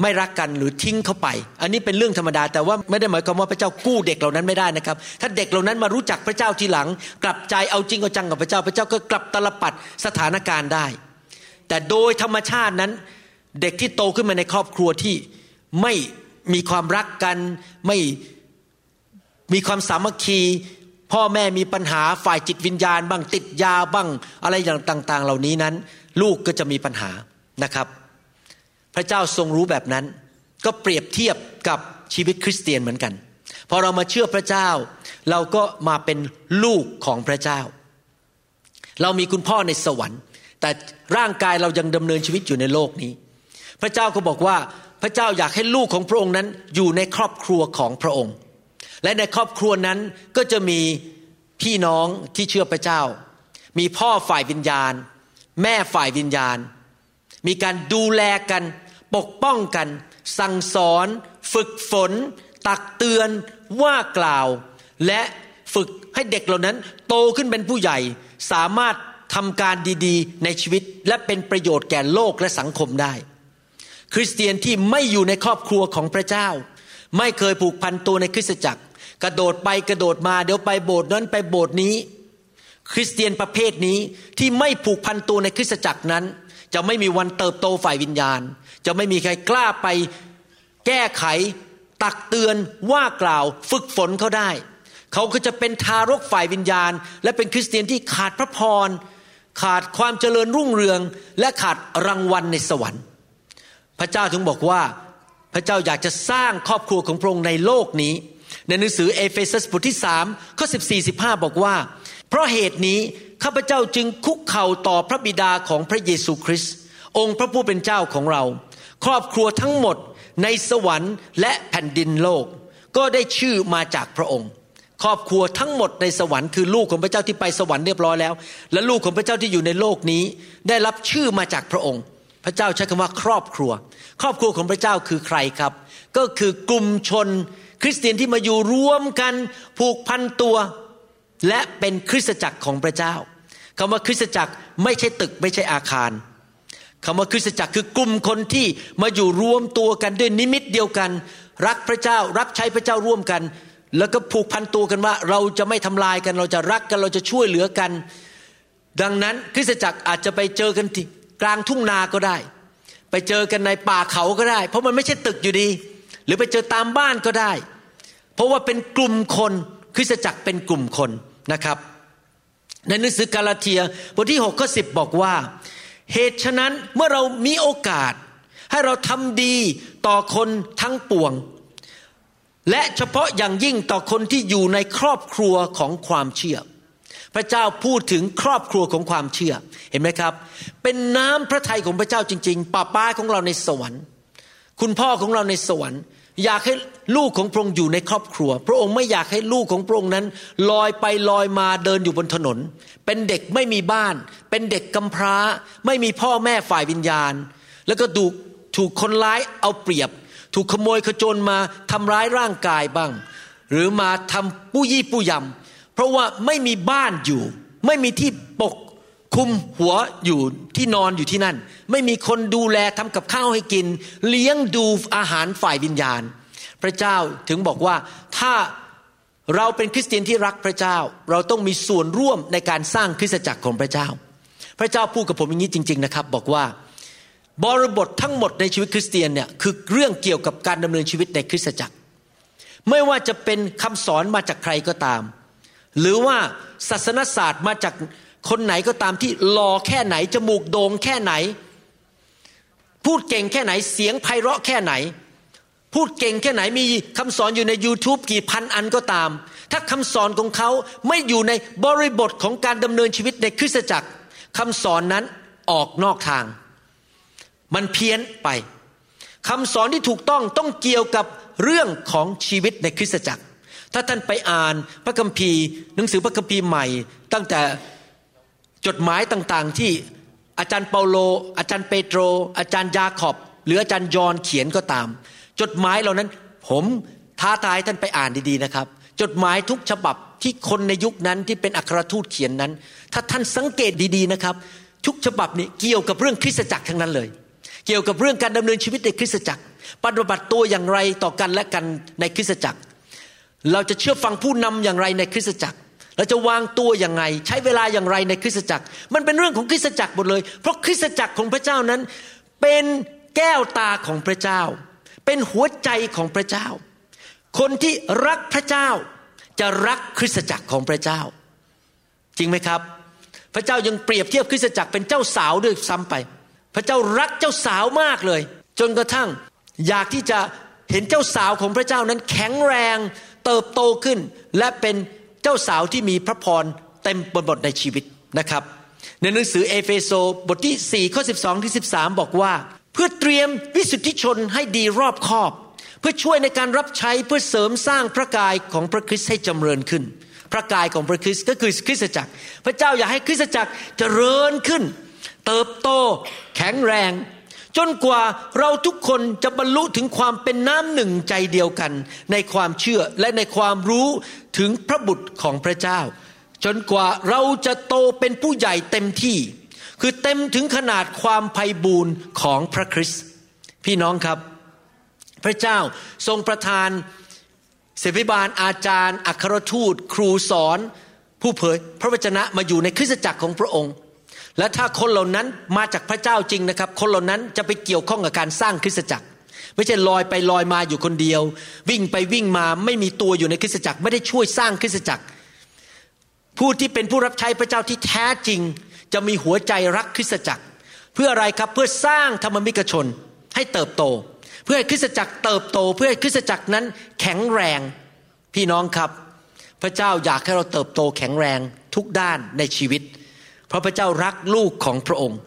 ไม่รักกันหรือทิ้งเขาไป อันนี้เป็นเรื่องธรรมดา แต่ว่าไม่ได้หมายความว่าพระเจ้ากู้เด็กเหล่านั้นไม่ได้นะครับ ถ้าเด็กเหล่านั้นมารู้จักพระเจ้าทีหลัง กลับใจเอาจริงเอาจังกับพระเจ้า พระเจ้าก็กลับตลปัดสถานการณ์ได้ แต่โดยธรรมชาตินั้น เด็กที่โตขึ้นมาในครอบครัวที่ไม่มีความรักกัน ไม่มีความสามัคคี พ่อแม่มีปัญหาฝ่ายจิตวิญญาณ บ้างติดยาบ้างอะไรอย่างต่าง ๆ เหล่านี้นั้น ลูกก็จะมีปัญหานะครับ พระเจ้าทรงรู้แบบนั้น ก็เปรียบเทียบกับชีวิตคริสเตียนเหมือนกันพอเรามาเชื่อพระเจ้า เราก็มาเป็นลูกของพระเจ้า เรามีคุณพ่อในสวรรค์ แต่ร่างกายเรายังดำเนินชีวิตอยู่ในโลกนี้ พระเจ้าก็บอกว่าพระเจ้าอยากให้ลูกของพระองค์นั้นอยู่ในครอบครัวของพระองค์ และในครอบครัวนั้นก็จะมีพี่น้องที่เชื่อพระเจ้า มีพ่อฝ่ายวิญญาณ แม่ฝ่ายวิญญาณ มีการดูแลกัน ปกป้องกัน สั่งสอน ฝึกฝน ตักเตือน ว่ากล่าว และฝึกให้เด็กเหล่านั้น โตขึ้นเป็นผู้ใหญ่ สามารถทำการดีๆ ในชีวิตและเป็นประโยชน์แก่โลกและสังคมได้ คริสเตียนที่ไม่อยู่ในครอบครัวของพระเจ้า ไม่เคยผูกพันตัวในคริสตจักร กระโดดไปกระโดดมาเดี๋ยวไปโบสถ์นั้นไปโบสถ์นี้ คริสเตียนประเภทนี้ที่ไม่ผูกพันตัวในคริสตจักรนั้น จะไม่มีวันเติบโตฝ่ายวิญญาณ จะไม่มีใครกล้าไปแก้ไข ตักเตือนว่ากล่าวฝึกฝนเขาได้ เขาก็จะเป็นทารกฝ่ายวิญญาณ และเป็นคริสเตียนที่ขาดพระพรขาดความเจริญรุ่งเรือง และขาดรางวัลในสวรรค์ พระเจ้าถึงบอกว่าพระเจ้าอยากจะสร้างครอบครัวของพระองค์ในโลกนี้ ในหนังสือเอเฟซัสบทที่สามข้อสิบสี่สิบห้าบอกว่า เพราะเหตุนี้ข้าพเจ้าจึงคุกเข่าต่อพระบิดาของพระเยซูคริสต์องค์พระผู้เป็นเจ้าของเรา ครอบครัวทั้งหมดในสวรรค์และแผ่นดินโลก ก็ได้ชื่อมาจากพระองค์ ครอบครัวทั้งหมดในสวรรค์คือลูกของพระเจ้าที่ไปสวรรค์เรียบร้อยแล้ว และลูกของพระเจ้าที่อยู่ในโลกนี้ ได้รับชื่อมาจากพระองค์ พระเจ้าใช้คำว่าครอบครัว ครอบครัวของพระเจ้าคือใครครับ ก็คือกลุ่มชน คริสเตียนที่มาอยู่รวมกันผูกพันตัว และเป็นคริสตจักรของพระเจ้าคำว่าคริสตจักรไม่ใช่ตึกไม่ใช่อาคารคำว่าคริสตจักรคือกลุ่มคนที่มาอยู่รวมตัวกันด้วยนิมิตเดียวกัน รักพระเจ้ารับใช้พระเจ้าร่วมกัน แล้วก็ผูกพันตัวกันว่า เราจะไม่ทำลายกัน เราจะรักกันเราจะช่วยเหลือกัน ดังนั้นคริสตจักรอาจจะไปเจอกันที่ กลางทุ่งนาก็ได้ ไปเจอกันในป่าเขาก็ได้ เพราะมันไม่ใช่ตึกอยู่ดี หรือไปเจอตามบ้านก็ได้ เพราะว่าเป็นกลุ่มคนคริสตจักรเป็นกลุ่มคนนะครับ ในหนังสือกาลาเทียบทที่6ข้อ10 บอกว่า เหตุฉะนั้นเมื่อเรามีโอกาส ให้เราทำดีต่อคนทั้งปวง และเฉพาะอย่างยิ่งต่อคนที่อยู่ในครอบครัวของความเชื่อ พระเจ้าพูดถึงครอบครัวของความเชื่อเห็นไหมครับ เป็นน้ำพระทัยของพระเจ้าจริง ๆป้าป้าของเราในสวรรค์ คุณพ่อของเราในสวรรค์ อยากให้ลูกของพระองค์อยู่ในครอบครัว พระองค์ไม่อยากให้ลูกของพระองค์นั้น ลอยไปลอยมาเดินอยู่บนถนน เป็นเด็กไม่มีบ้าน เป็นเด็กกำพร้า ไม่มีพ่อแม่ฝ่ายวิญญาณ แล้วก็ถูกถูกคนร้ายเอาเปรียบ ถูกขโมยขจรมาทำร้ายร่างกายบ้าง หรือมาทำปู้ยี่ปู้ยำ ราะว่าไม่มีบ้านอยู่ ไม่มีที่ปกคุมหัวอยู่ที่นอนอยู่ที่นั่น ไม่มีคนดูแลทำกับข้าวให้กิน เลี้ยงดูอาหารฝ่ายวิญญาณ พระเจ้าถึงบอกว่าถ้าเราเป็นคริสเตียนที่รักพระเจ้า เราต้องมีส่วนร่วมในการสร้างคริสตจักรของพระเจ้า พระเจ้าพูดกับผมอย่างนี้จริง ๆนะครับ บอกว่าบริบททั้งหมดในชีวิตคริสเตียนเนี่ยคือเรื่องเกี่ยวกับการดำเนินชีวิตในคริสตจักร ไม่ว่าจะเป็นคำสอนมาจากใครก็ตาม หรือว่าศาสนศาสตร์มาจากคนไหนก็ตามที่หล่อแค่ไหน จมูกโด่งแค่ไหน พูดเก่งแค่ไหนเสียงไพเราะแค่ไหน พูดเก่งแค่ไหนมีคำสอนอยู่ใน YouTube กี่พันอันก็ตาม ถ้าคำสอนของเขาไม่อยู่ในบริบทของการดำเนินชีวิตในคริสตจักรคำสอนนั้นออกนอกทาง มันเพี้ยนไปคำสอนที่ถูกต้องต้องเกี่ยวกับเรื่องของชีวิตในคริสตจักร ถ้าท่านไปอ่านพระคัมภีร์ หนังสือพระคัมภีร์ใหม่ ตั้งแต่จดหมายต่างๆ ที่อาจารย์เปาโล อาจารย์เปโตร อาจารย์ยาขอบ หรืออาจารย์ยอนเขียนก็ตาม จดหมายเหล่านั้นผมท้าทายท่านไปอ่านดีๆนะครับ จดหมายทุกฉบับที่คนในยุคนั้นที่เป็นอัครทูตเขียนนั้น ถ้าท่านสังเกตดีๆนะครับ ทุกฉบับนี้เกี่ยวกับเรื่องคริสตจักรทั้งนั้นเลย เกี่ยวกับเรื่องการดำเนินชีวิตในคริสตจักรปฏิบัติตัวอย่างไรต่อกันและกันในคริสตจักร เราจะเชื่อฟังผู้นำอย่างไรในคริสตจักร เราจะวางตัวอย่างไรใช้เวลาอย่างไรในคริสตจักร มันเป็นเรื่องของคริสตจักรหมดเลย เพราะคริสตจักรของพระเจ้านั้น เป็นแก้วตาของพระเจ้า เป็นหัวใจของพระเจ้า คนที่รักพระเจ้า จะรักคริสตจักรของพระเจ้า จริงไหมครับ พระเจ้ายังเปรียบเทียบคริสตจักรเป็นเจ้าสาวด้วยซ้ำไป พระเจ้ารักเจ้าสาวมากเลย จนกระทั่งอยากที่จะเห็นเจ้าสาวของพระเจ้านั้นแข็งแรง เติบโตขึ้น และเป็นเจ้าสาวที่มีพระพรเต็มบนบทในชีวิตนะครับ ในหนังสือเอเฟโซบทที่ 4 ข้อ 12ที่13 บอกว่า เพื่อเตรียมวิสุทธิชนให้ดีรอบคอบ เพื่อช่วยในการรับใช้เพื่อเสริมสร้างพระกายของพระคริสต์ให้จำเริญขึ้น พระกายของพระคริสต์ก็คือคริสตจักร พระเจ้าอยากให้คริสตจักรเจริญขึ้น เติบโตแข็งแรง จนกว่าเราทุกคนจะบรรลุถึงความเป็นน้ำหนึ่งใจเดียวกัน ในความเชื่อและในความรู้ถึงพระบุตรของพระเจ้า จนกว่าเราจะโตเป็นผู้ใหญ่เต็มที่ คือเต็มถึงขนาดความไพ่บูรณ์ของพระคริสต์พี่น้องครับ พระเจ้าทรงประทานเสวิบาลอาจารย์ อัครทูต ครูสอน ผู้เผยพระวจนะมาอยู่ในคริสตจักรของพระองค์ และถ้าคนเหล่านั้นมาจากพระเจ้าจริงนะครับ คนเหล่านั้นจะไปเกี่ยวข้องกับการสร้างคริสตจักร ไม่ใช่ลอยไปลอยมาอยู่คนเดียว วิ่งไปวิ่งมาไม่มีตัวอยู่ในคริสตจักร ไม่ได้ช่วยสร้างคริสตจักร ผู้ที่เป็นผู้รับใช้พระเจ้าที่แท้จริง จะมีหัวใจรักคริสตจักร เพื่ออะไรครับเพื่อสร้างธรรมมิกชนให้เติบโต เพื่อให้คริสตจักรเติบโต เพื่อให้คริสตจักรนั้นแข็งแรงพี่น้องครับ พระเจ้าอยากให้เราเติบโตแข็งแรงทุกด้านในชีวิต เพราะพระเจ้ารักลูกของพระองค์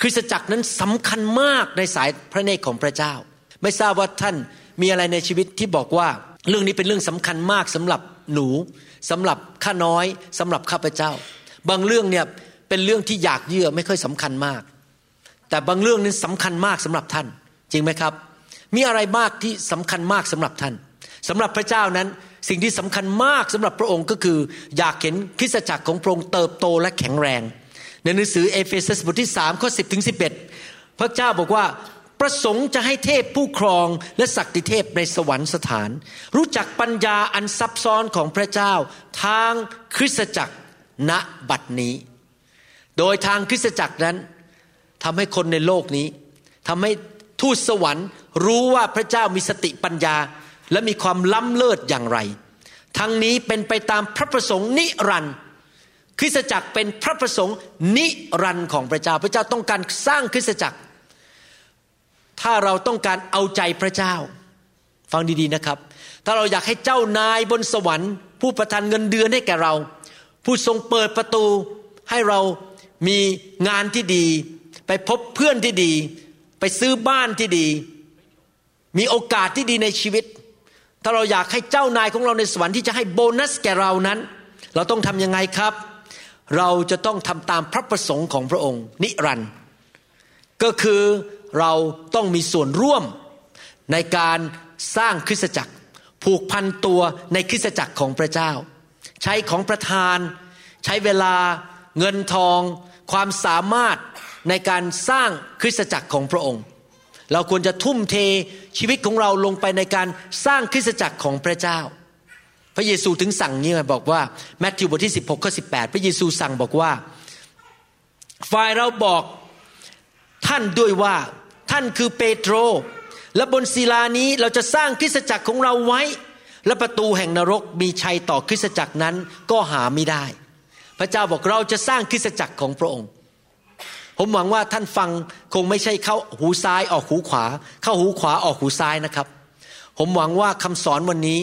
คริสตจักรนั้นสำคัญมากในสายพระเนตรของพระเจ้า ไม่ทราบว่าท่านมีอะไรในชีวิตที่บอกว่า เรื่องนี้เป็นเรื่องสำคัญมากสำหรับหนูสำหรับข้าน้อยสำหรับข้าพเจ้า บางเรื่องเนี่ยเป็นเรื่องที่อยากเยื่อไม่ค่อยสำคัญมาก แต่บางเรื่องนั้นสำคัญมากสำหรับท่าน จริงไหมครับ มีอะไรมากที่สำคัญมากสำหรับท่านสำหรับพระเจ้านั้นสิ่งที่สำคัญมากสำหรับพระองค์ก็คือ อยากเห็นคริสตจักรของพระองค์เติบโตและแข็งแรง ในหนังสือเอเฟซัสบทที่3ข้อ10ถึง11 พระเจ้าบอกว่าประสงค์จะให้เทพผู้ครองและศักดิเทพในสวรรค์สถาน รู้จักปัญญาอันซับซ้อนของพระเจ้าทางคริสตจักรณบัดนี้ โดยทางคริสตจักรนั้นทำให้คนในโลกนี้ทำให้ทูตสวรรค์รู้ว่าพระเจ้ามีสติปัญญา และมีความล้ำเลิศอย่างไร ทั้งนี้เป็นไปตามพระประสงค์นิรันดร์ คริสตจักรเป็นพระประสงค์นิรันดร์ของพระเจ้า พระเจ้าต้องการสร้างคริสตจักร ถ้าเราต้องการเอาใจพระเจ้า ฟังดีๆนะครับ ถ้าเราอยากให้เจ้านายบนสวรรค์ ผู้ประทานเงินเดือนให้แก่เรา ผู้ทรงเปิดประตูให้เรามีงานที่ดี ไปพบเพื่อนที่ดี ไปซื้อบ้านที่ดี มีโอกาสที่ดีในชีวิต ถ้าเราอยากให้เจ้านายของเราในสวรรค์ที่จะให้โบนัสแก่เรานั้น เราต้องทำยังไงครับ เราจะต้องทำตามพระประสงค์ของพระองค์ นิรันด์ก็คือเราต้องมีส่วนร่วมในการสร้างคริสตจักร ผูกพันตัวในคริสตจักรของพระเจ้า ใช้ของประทาน ใช้เวลา เงินทอง ความสามารถในการสร้างคริสตจักรของพระองค์ เราควรจะทุ่มเทชีวิตของเราลงไปในการสร้างคริสตจักรของพระเจ้า พระเยซูถึงสั่งนี้บอกว่าแมทธิวบทที่ 16ข้อ18พระเยซูสั่งบอกว่า ฝ่ายเราบอกท่านด้วยว่าท่านคือเปโตร และบนศิลานี้เราจะสร้างคริสตจักรของเราไว้ และประตูแห่งนรกมีชัยต่อคริสตจักรนั้นก็หาไม่ได้ พระเจ้าบอกเราจะสร้างคริสตจักรของพระองค์ ผมหวังว่าท่านฟังคงไม่ใช่เข้าหูซ้ายออกหูขวา เข้าหูขวาออกหูซ้ายนะครับ ผมหวังว่าคำสอนวันนี้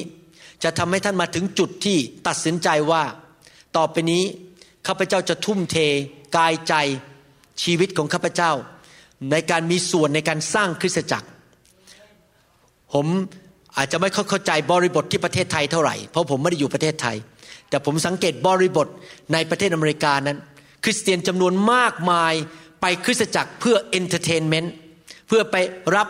จะทำให้ท่านมาถึงจุดที่ตัดสินใจว่า ต่อไปนี้ข้าพเจ้าจะทุ่มเท กายใจชีวิตของข้าพเจ้า ในการมีส่วนในการสร้างคริสตจักร ผมอาจจะไม่เข้าใจบริบทที่ประเทศไทยเท่าไหร่เพราะผมไม่ได้อยู่ประเทศไทย แต่ผมสังเกตบริบทในประเทศอเมริกานั้น คริสเตียนจำนวนมากมายไปคริสตจักรเพื่อ entertainment เพื่อไปรับ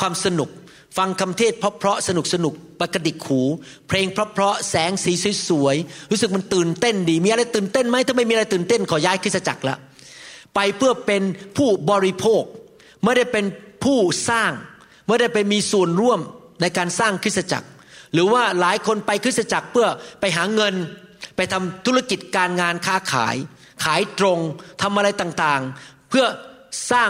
ความสนุก ฟังคำเทศเพราะๆสนุกสนุกกระดิกหูเพลงเพราะๆแสงสีสวยๆรู้สึกมันตื่นเต้นดี มีอะไรตื่นเต้นไหมถ้าไม่มีอะไรตื่นเต้นขอย้ายคริสตจักรละไปเพื่อเป็นผู้บริโภค ไม่ได้เป็นผู้สร้าง ไม่ได้ไปมีส่วนร่วมในการสร้างคริสตจักร หรือว่าหลายคนไปคริสตจักรเพื่อไปหาเงิน ไปทำธุรกิจการงานค้าขาย ขายตรงทำอะไรต่างๆ เพื่อสร้าง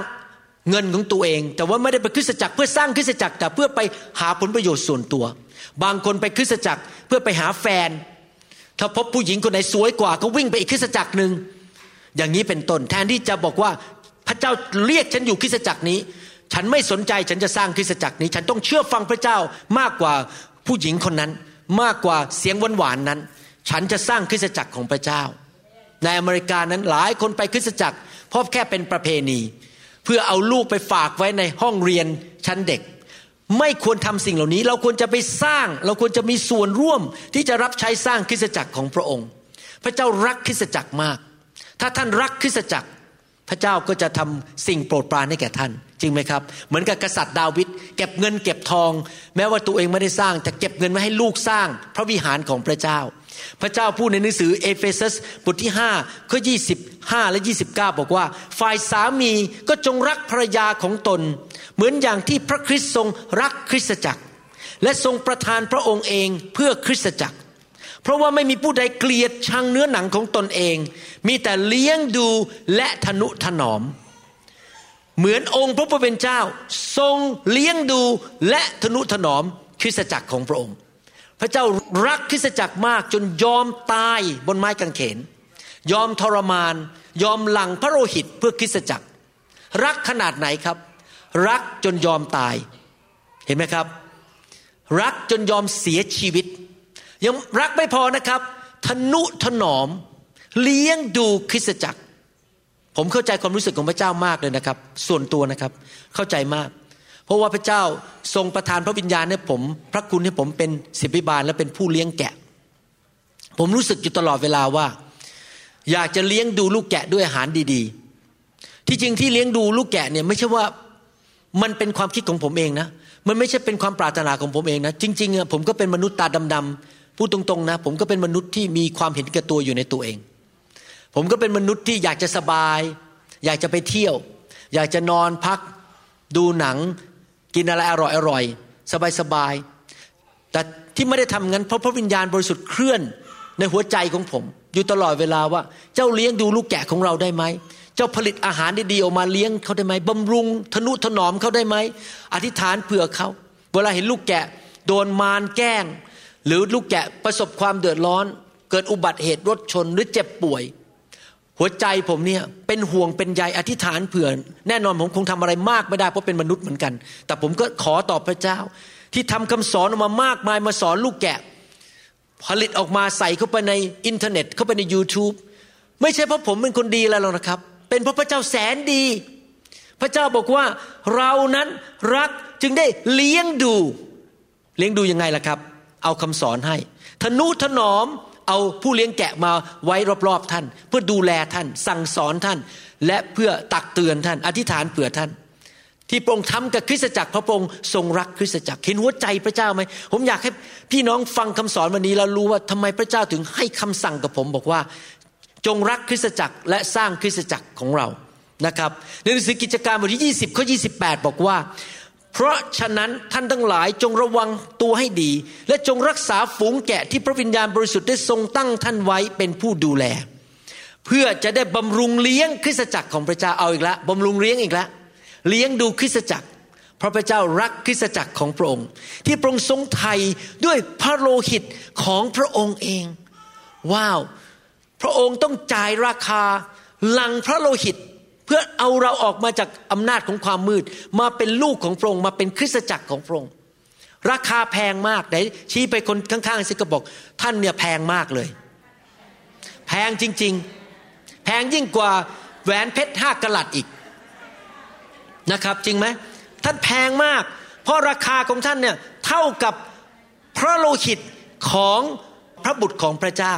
เงินของตัวเอง แต่ว่าไม่ได้ไปคริสตจักรเพื่อสร้างคริสตจักรแต่เพื่อไปหาผลประโยชน์ส่วนตัว บางคนไปคริสตจักรเพื่อไปหาแฟน ถ้าพบผู้หญิงคนไหนสวยกว่า ก็วิ่งไปอีกคริสตจักรหนึ่งอย่างนี้เป็นต้นแทนที่จะบอกว่าพระเจ้าเรียกฉันอยู่คริสตจักรนี้ ฉันไม่สนใจฉันจะสร้างคริสตจักรนี้ ฉันต้องเชื่อฟังพระเจ้ามากกว่าผู้หญิงคนนั้น มากกว่าเสียงหวานๆนั้น ฉันจะสร้างคริสตจักรของพระเจ้า ในอเมริกานั้นหลายคนไปคริสตจักรเพราะแค่เป็นประเพณี เพื่อเอาลูกไปฝากไว้ในห้องเรียนชั้นเด็ก ไม่ควรทำสิ่งเหล่านี้ เราควรจะไปสร้าง เราควรจะมีส่วนร่วมที่จะรับใช้สร้างคริสตจักรของพระองค์ พระเจ้ารักคริสตจักรมาก ถ้าท่านรักคริสตจักร พระเจ้าก็จะทำสิ่งโปรดปรานให้แก่ท่าน จริงไหมครับ เหมือนกับกษัตริย์ดาวิดเก็บเงินเก็บทอง แม้ว่าตัวเองไม่ได้สร้างแต่เก็บเงินไว้ให้ลูกสร้าง พระวิหารของพระเจ้า พระเจ้าพูดในหนังสือเอเฟซัสบทที่5ข้อ25 และ 29 บอกว่า ฝ่ายสามีก็จงรักภรรยาของตน เหมือนอย่างที่พระคริสต์ทรงรักคริสตจักร และทรงประทานพระองค์เองเพื่อคริสตจักร เพราะว่าไม่มีผู้ใดเกลียดชังเนื้อหนังของตนเอง มีแต่เลี้ยงดูและทนุถนอม เหมือนองค์พระผู้เป็นเจ้า ทรงเลี้ยงดูและทนุถนอมคริสตจักรของพระองค์ พระเจ้ารักคริสตจักรมากจนยอมตายบนไม้กางเขน ยอมทรมาน ยอมหลังพระโลหิตเพื่อคริสตจักร รักขนาดไหนครับ รักจนยอมตายเห็นไหมครับ รักจนยอมเสียชีวิต ยังรักไม่พอนะครับ ทนุถนอม เลี้ยงดูคริสตจักร ผมเข้าใจความรู้สึกของพระเจ้ามากเลยนะครับ ส่วนตัวนะครับเข้าใจมาก เพราะว่าพระเจ้าทรงประทานพระวิญญาณให้ผม พระคุณให้ผมเป็นศิบิบาลและเป็นผู้เลี้ยงแกะ ผมรู้สึกอยู่ตลอดเวลาว่า อยากจะเลี้ยงดูลูกแกะด้วยอาหารดี ๆ ที่จริงที่เลี้ยงดูลูกแกะเนี่ยไม่ใช่ว่ามันเป็นความคิดของผมเองนะ มันไม่ใช่เป็นความปรารถนาของผมเองนะ จริงๆอะผมก็เป็นมนุษย์ตาดำๆพูดตรงๆนะ ผมก็เป็นมนุษย์ที่มีความเห็นแก่ตัวอยู่ในตัวเอง ผมก็เป็นมนุษย์ที่อยากจะสบาย อยากจะไปเที่ยว อยากจะนอนพัก ดูหนัง กินอะไรอร่อยอร่อยสบายสบายแต่ที่ไม่ได้ทำงั้นเพราะพระวิญญาณบริสุทธิ์เคลื่อนในหัวใจของผม อยู่ตลอดเวลาว่าเจ้าเลี้ยงดูลูกแกะของเราได้ไหมเจ้าผลิตอาหารดีๆออกมาเลี้ยงเขาได้ไหมบำรุงทนุถนอมเขาได้ไหมอธิษฐานเผื่อเขาเวลาเห็นลูกแกะโดนมารแกล้ง หรือลูกแกะประสบความเดือดร้อน เกิดอุบัติเหตุรถชนหรือเจ็บป่วย หัวใจผมเนี่ยเป็นห่วงเป็นใยอธิษฐานเผื่อ แน่นอนผมคงทำอะไรมากไม่ได้เพราะเป็นมนุษย์เหมือนกัน แต่ผมก็ขอต่อพระเจ้า ที่ทำคำสอนออกมามากมายมาสอนลูกแกะ ผลิตออกมาใส่เข้าไปในอินเทอร์เน็ตเข้าไปใน YouTube ไม่ใช่เพราะผมเป็นคนดีอะไรหรอกนะครับ เป็นเพราะพระเจ้าแสนดี พระเจ้าบอกว่าเรานั้นรักจึงได้เลี้ยงดู เลี้ยงดูยังไงล่ะครับ เอาคำสอนให้ ทนุถนอม เอาผู้เลี้ยงแกะมาไว้รอบๆท่าน เพื่อดูแลท่าน สั่งสอนท่าน และเพื่อตักเตือนท่าน อธิษฐานเผื่อท่าน ที่พระองค์ทำกับคริสตจักรพระองค์ทรงรักคริสตจักรเห็นหัวใจพระเจ้าไหมผมอยากให้พี่น้องฟังคำสอนวันนี้แล้วรู้ว่าทำไมพระเจ้าถึงให้คำสั่งกับผมบอกว่า จงรักคริสตจักรและสร้างคริสตจักรของเรานะครับในหนังสือกิจการบทที่ 20ข้อ28 บอกว่า เพราะฉะนั้นท่านทั้งหลายจงระวังตัวให้ดี และจงรักษาฝูงแกะที่พระวิญญาณบริสุทธิ์ได้ทรงตั้งท่านไว้เป็นผู้ดูแล เพื่อจะได้บำรุงเลี้ยงคริสตจักรของพระเจ้าเอาอีกแล้วบำรุงเลี้ยงอีกแล้วเลี้ยงดูคริสตจักรเพราะพระเจ้ารักคริสตจักรของพระองค์ ที่พระองค์ทรงไถ่ด้วยพระโลหิตของพระองค์เอง ว้าว พระองค์ต้องจ่ายราคาหลังพระโลหิต เพื่อเอาเราออกมาจากอำนาจของความมืด มาเป็นลูกของพระองค์มาเป็นคริสตจักรของพระองค์ราคาแพงมากไหนชี้ไปคนข้างๆสิก็บอก ท่านเนี่ยแพงมากเลย แพงจริง ๆ แพงยิ่งกว่าแหวนเพชรห้ากะลัดอีกนะครับ จริงไหมท่านแพงมาก เพราะราคาของท่านเนี่ยเท่ากับพระโลหิตของพระบุตรของพระเจ้า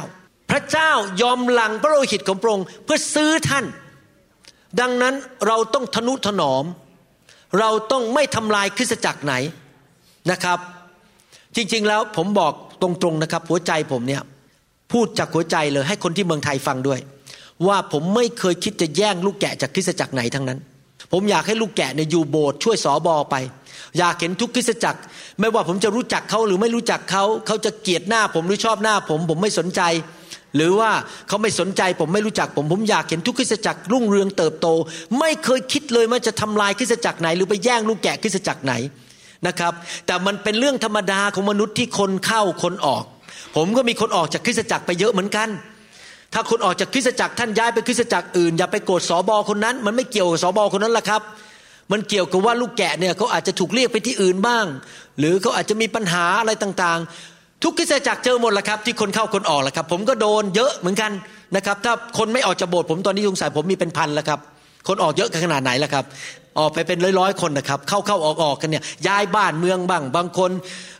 พระเจ้ายอมหลังพระโลหิตของพระองค์เพื่อซื้อท่าน ดังนั้นเราต้องทนุถนอม เราต้องไม่ทำลายคริสตจักรไหนนะครับ จริงๆแล้วผมบอกตรงๆนะครับ หัวใจผมเนี่ยพูดจากหัวใจเลยให้คนที่เมืองไทยฟังด้วย ว่าผมไม่เคยคิดจะแย่งลูกแกะจากคริสตจักรไหนทั้งนั้น ผมอยากให้ลูกแกะเนี่ยอยู่โบสถ์ช่วยสอบอไป อยากเห็นทุกคริสตจักร ไม่ว่าผมจะรู้จักเขาหรือไม่รู้จักเขาเขาจะเกลียดหน้าผมหรือชอบหน้าผม ผมไม่สนใจ หรือว่าเขาไม่สนใจผมไม่รู้จักผมผมอยากเห็นทุกคริสตจักรรุ่งเรืองเติบโต ไม่เคยคิดเลยว่าจะทำลายคริสตจักรไหน หรือไปแย่งลูกแกะคริสตจักรไหนนะครับ แต่มันเป็นเรื่องธรรมดาของมนุษย์ที่คนเข้าคนออก ผมก็มีคนออกจากคริสตจักรไปเยอะเหมือนกัน ถ้าคนออกจากคริสตจักรท่านย้ายไปคริสตจักรอื่นอย่าไปโกรธสอบอคนนั้น มันไม่เกี่ยวกับสอบอคนนั้นละครับ มันเกี่ยวกับว่าลูกแกะเนี่ยเขาอาจจะถูกเรียกไปที่อื่นบ้าง หรือเขาอาจจะมีปัญหาอะไรต่างๆ ทุกคริสตจักรเจอหมดแหละครับที่คนเข้าคนออกแหละครับ ผมก็โดนเยอะเหมือนกันนะครับ ถ้าคนไม่ออกจากโบสถ์ผมตอนนี้สงสัยผมมีเป็นพันแล้วครับ คนออกเยอะขนาดไหนแล้วครับ ออกไปเป็นร้อยๆคนนะครับ เข้าเข้าออกออกกันเนี่ยย้ายบ้านเมืองบ้าง บางคน